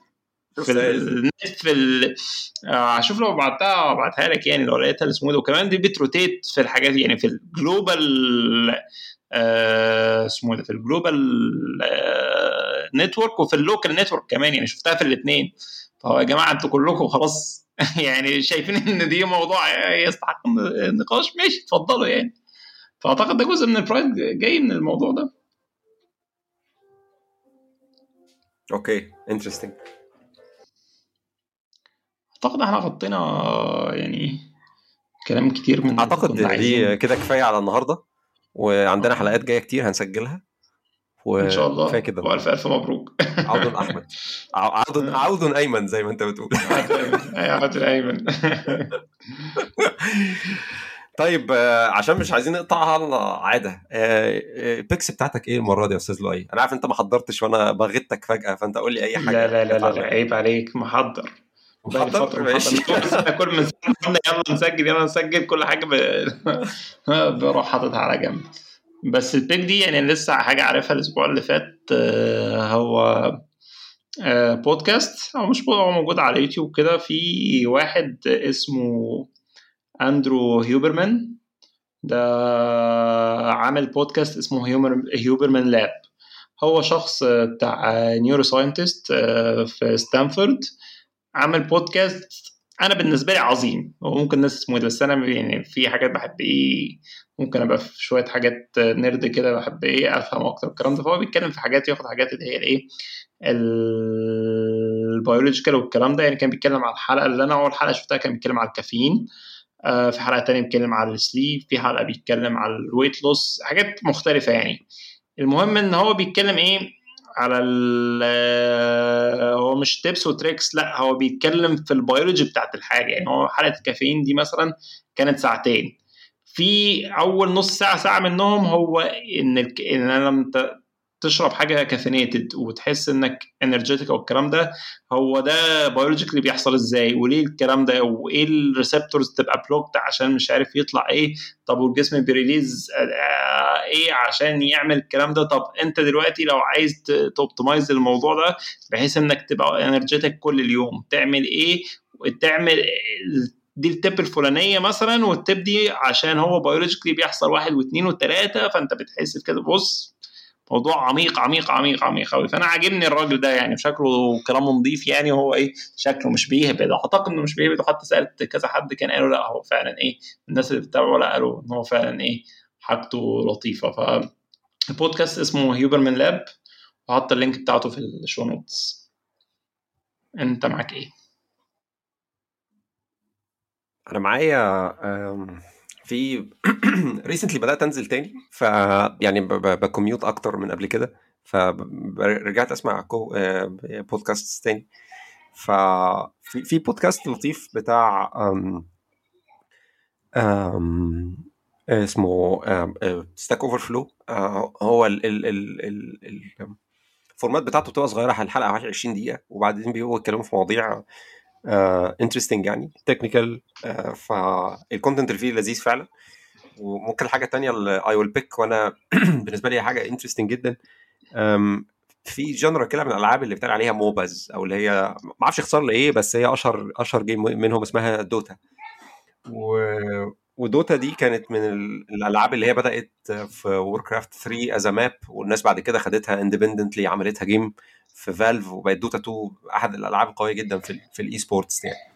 في النت في ال... هشوف لو بعتها ابعتها لك يعني لو لقيتها اسمه ده. وكمان دي بت rotate في الحاجات يعني في ال global اسمه ده في ال global network وفي ال local network كمان يعني. شفتها في الاثنين فهو يا جماعة أنتوا كلكم خلاص (laughs) يعني شايفين إن دي موضوع يستحق النقاش. ماشي اتفضلوا يعني. فأعتقد ده جزء من ال pride جاي من الموضوع ده. okay interesting أعتقد إحنا غطينا يعني كلام كتير من أعتقد دي كده كفاية على النهارده وعندنا حلقات جاية كتير هنسجلها. و... إن شاء الله. كده. والف ألف مبروك. عود أحمد. عود عود أيمن زي ما أنت بتقول. (laughs) عود أيمن. (laughs) طيب عشان مش عايزين نقطعها العاده ال picks بتاعتك إيه المرة دي يا أستاذ لؤي؟ أنا عارف أنت ما حضرتش وأنا بغيتك فجأة فأنت قول لي أي حاجة. لا لا لا, لا عيب عليك محضر. محضر ماشي. كل ما يلا نسجل يلا نسجل كل حاجة (laughs) بروح حاططها على جنب. بس ال pick دي يعني لسه حاجة عارفها الأسبوع اللي فات هو بودكاست. أو مش هو موجود على يوتيوب كده. في واحد اسمه أندرو هيوبرمان. ده عامل بودكاست اسمه Huberman Lab. هو شخص بتاع neuroscientist في ستانفورد. عمل بودكاست أنا بالنسبة لي عظيم. هو ممكن الناس اسمه ده بس أنا يعني في حاجات بحب إيه ممكن أبقى في شوية حاجات nerd كده بحب إيه أفهم أكتر الكلام ده. فهو بيتكلم في حاجات ياخد حاجات اللي هي الإيه ال biological والكلام ده. يعني كان بيتكلم على الحلقة اللي أنا أول حلقة شفتها كان بيتكلم على الكافيين آه في حلقة تانية بيتكلم على ال sleep في حلقة بيتكلم على ال weight loss حاجات مختلفة يعني. المهم إن هو بيتكلم إيه على هو مش tips و tricks لا هو بيتكلم في البيولوجي بتاعت الحاجة. يعني هو حلقة الكافيين دي مثلا كانت ساعتين. في أول نص ساعة ساعة منهم هو إن الك... إن لما تشرب حاجة caffeinated وتحس إنك انرجيتك أو الكلام ده هو ده بيولوجيكلي بيحصل إزاي؟ وليه الكلام ده؟ وإيه الريسبتورز تبقى بلوكت عشان مش عارف يطلع إيه؟ طب والجسم بيريليز إيه عشان يعمل الكلام ده؟ طب أنت دلوقتي لو عايز توبتمايز الموضوع ده بحيث إنك تبقى انرجيتك كل اليوم تعمل إيه؟ تعمل دي التب الفلانية مثلا والتب دي عشان هو بيولوجيكلي بيحصل واحد واثنين وثلاثة فأنت بتحس بكده. بص موضوع عميق عميق عميق عميق قوي فأنا عاجبني الراجل ده يعني شكله كلامه نظيف يعني وهو إيه شكله مش بيهبد. أعتقد إنه مش بيهبد. وحتى سألت كذا حد كان قالوا لأ هو فعلا إيه الناس اللي بتتابعه لأ قالوا إن هو فعلا إيه حاجته لطيفة. ف البودكاست اسمه Huberman Lab وحط ال link بتاعته في ال show notes. أنت معاك إيه؟ أنا معايا في (clears throat) recently بدأت أنزل تاني ف يعني ب commute أكتر من قبل كده فرجعت أسمع كو آه، بودكاست تاني. ففي في بودكاست لطيف بتاع آم، آم، اسمه Stack Overflow هو ال ال ال ال ال- ال format بتاعته بتبقى صغيرة الحلقة 20 دقيقة وبعدين بيبقوا يتكلموا في مواضيع interesting يعني technical فال content فيه لذيذ فعلا. وممكن الحاجة التانية اللي I will pick وأنا (clears throat) بالنسبة لي حاجة interesting جدا. في genre كده من الألعاب اللي بتقال عليها MOBAs أو اللي هي ما أعرفش اختصار لإيه بس هي أشهر أشهر game منهم اسمها Dota و... و Dota دي كانت من ال- الألعاب اللي هي بدأت في Warcraft 3 as map والناس بعد كده خدتها independently عملتها game في Valve وبقت Dota 2 أحد الألعاب القويه جدا في في ال e-sports يعني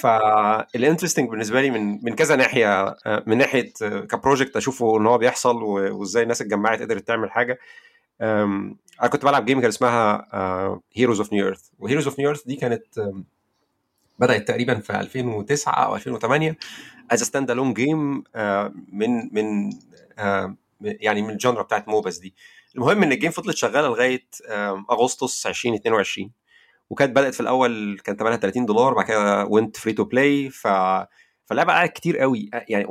فال interesting بالنسبة لي من من كذا ناحية آه، من ناحية آه، ك project أشوفه إن هو بيحصل وإزاي الناس اتجمعت قدرت تعمل حاجة. أنا كنت بلعب game كان اسمها Heroes of Newerth و Heroes of Newerth دي كانت بدأت تقريبا في 2009 أو 2008 as standalone game من من آه، يعني من ال genre بتاعت MOBAs دي. المهم إن ال game فضلت شغالة لغاية أغسطس 2022 وكانت بدأت في الأول كان ثمنها 30 دولار بعد كده went free to play ف فاللعبة قعدت كتير قوي يعني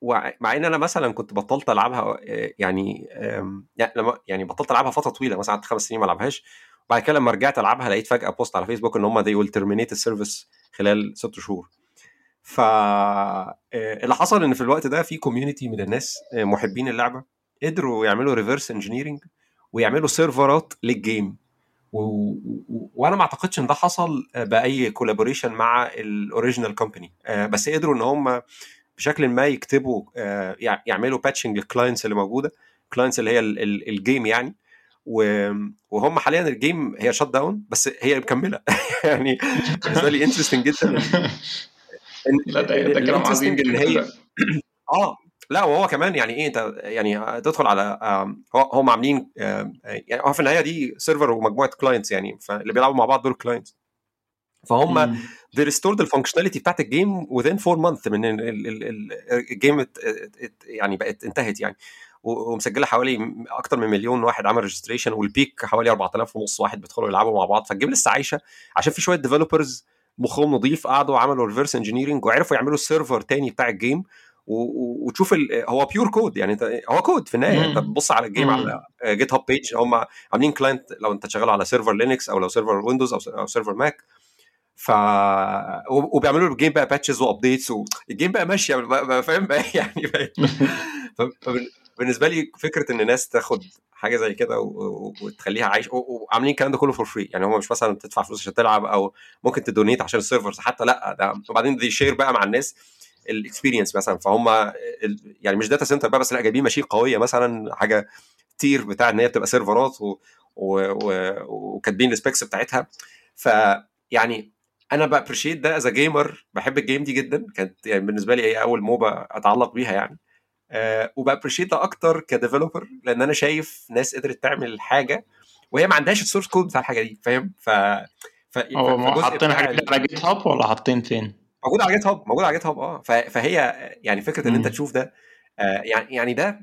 ومع إن أنا مثلا كنت بطلت ألعبها آه، يعني يعني لما يعني بطلت ألعبها فترة طويلة مثلا قعدت خمس سنين ما ألعبهاش وبعد كده لما رجعت ألعبها لقيت فجأة post على فيسبوك إن هم they will terminate ال service خلال ست شهور. ف آه، اللي حصل إن في الوقت ده في community من الناس آه، محبين اللعبة قدروا يعملوا reverse engineering ويعملوا سيرفرات لل game. وأنا ما أعتقدش إن ده حصل بأي collaboration مع ال original company بس قدروا إن هم بشكل ما يكتبوا آه، يع- يعملوا patching لل clients اللي موجودة clients اللي هي ال- ال- ال game يعني وهم حاليا ال game هي shut down بس هي مكملة (laughs) يعني بالنسبة لي interesting جدا (laughs) لا ده كلام عظيم جدا. (clears throat) آه لا وهو كمان يعني إيه أنت يعني تدخل على آم، هو هم عاملين آم، يعني هو في النهاية دي server ومجموعة clients يعني فاللي بيلعبوا مع بعض دول clients فهم they restored ال functionality بتاعت ال game within 4 months من ال- ال- ال- ال- ال game يعني بقت انتهت يعني. ومسجلة حوالي أكتر من مليون واحد عمل registration وال peak حوالي 4000 ونص واحد بيدخلوا يلعبوا مع بعض. فال game لسه عايشة عشان في شوية developers مخهم نظيف قعدوا عملوا reverse engineering وعرفوا يعملوا ال server تاني بتاع ال game وتشوف ال- هو pure code يعني انت هو كود في النهاية. انت. بتبص على ال game. على GitHub page هم عاملين client لو انت شغال على server Linux أو لو server Windows أو server Mac ف وب- وبيعملوا ال game بقى patches و updates وال game بقى ماشيه بقى بقى فاهم؟ بقى (laughs) يعني بقى (laughs) فبالنسبه لي فكرة إن الناس تاخد حاجة زي كده وتخليها عايش وعاملين الكلام ده كله for free يعني هم مش مثلا بتدفع فلوس عشان تلعب أو ممكن ت donate عشان ال servers حتى لأ ده وبعدين دي share بقى مع الناس. ال experience مثلا. فهم يعني مش data center بقى بس لا جايبين ماشين قوية مثلا حاجة tier بتاع إن هي بتبقى سيرفرات و- و- و- وكاتبين ال specs بتاعتها. ف يعني أنا ب appreciate ده as gamer بحب ال game دي جدا. كانت يعني بالنسبة لي هي أول MOBA أتعلق بيها يعني. أه وب appreciate ده أكتر ك developer لأن أنا شايف ناس قدرت تعمل حاجة وهي ما عندهاش ال source code بتاع الحاجة دي فاهم؟ ف ف حاطين حاجة على GitHub ولا حاطين فين؟ موجود على GitHub موجود على GitHub آه فهي يعني فكرة ان أنت. تشوف ده يعني يعني ده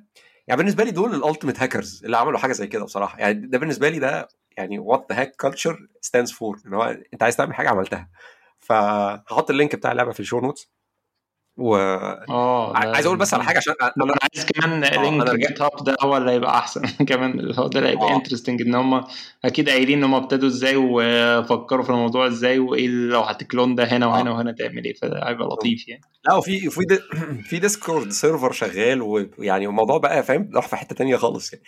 يعني بالنسبة لي دول ال ultimate hackers اللي عملوا حاجة زي كده بصراحة. يعني ده بالنسبة لي ده يعني what the hack culture stands for ان هو أنت عايز تعمل حاجة عملتها. فهحط ال link بتاع اللعبة في ال show notes و آه عايز أقول بس على حاجة عشان أنا عايز كمان آه link أنا رجعت GitHub ده هو اللي هيبقى أحسن. (laughs) كمان اللي هو ده اللي هيبقى interesting إن هم أكيد قايلين إن هم ابتدوا إزاي وفكروا في الموضوع إزاي وإيه لو هت clone ده هنا وهنا آه. وهنا تعمل إيه. فده هيبقى لطيف يعني. لا وفي (clears throat) في دي في Discord server شغال ويعني الموضوع بقى فاهم راح في حتة تانية خالص يعني.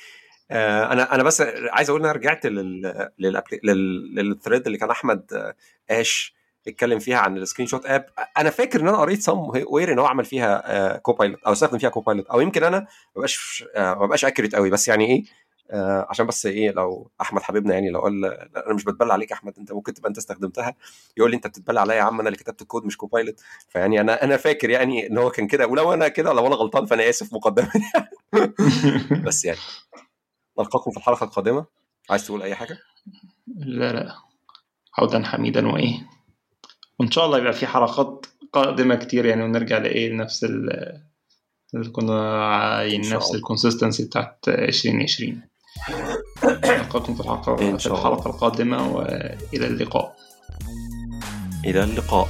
آه، أنا أنا بس عايز أقول إن أنا رجعت لل لل لل- لل thread اللي كان أحمد آه، اش اتكلم فيها عن ال screenshot app. أنا فاكر إن أنا قريت سم وير إن هو عمل فيها Copilot أو استخدم فيها Copilot أو يمكن أنا ما بقاش آه، ما بقاش accurate قوي. بس يعني إيه؟ آه، عشان بس إيه لو أحمد حبيبنا يعني لو قال أنا مش بتبلى عليك يا أحمد أنت ممكن تبقى أنت استخدمتها. يقول لي أنت بتتبلى عليا يا عم أنا اللي كتبت الكود مش Copilot فيعني أنا أنا فاكر يعني إن هو كان كده. ولو أنا كده لو أنا غلطان فأنا آسف مقدما (laughs) بس يعني. نلقاكم في الحلقة القادمة. عايز تقول أي حاجة؟ لا لا. عودا حميدا وإيه؟ وإن شاء الله يبقى في حلقات قادمة كتير يعني ونرجع لإيه لنفس ال اللي كنا عايزين نفس الكونسستنسي بتاعت 2020 نلقاكم في الحلقة في. الحلقة القادمة وإلى اللقاء. إلى اللقاء.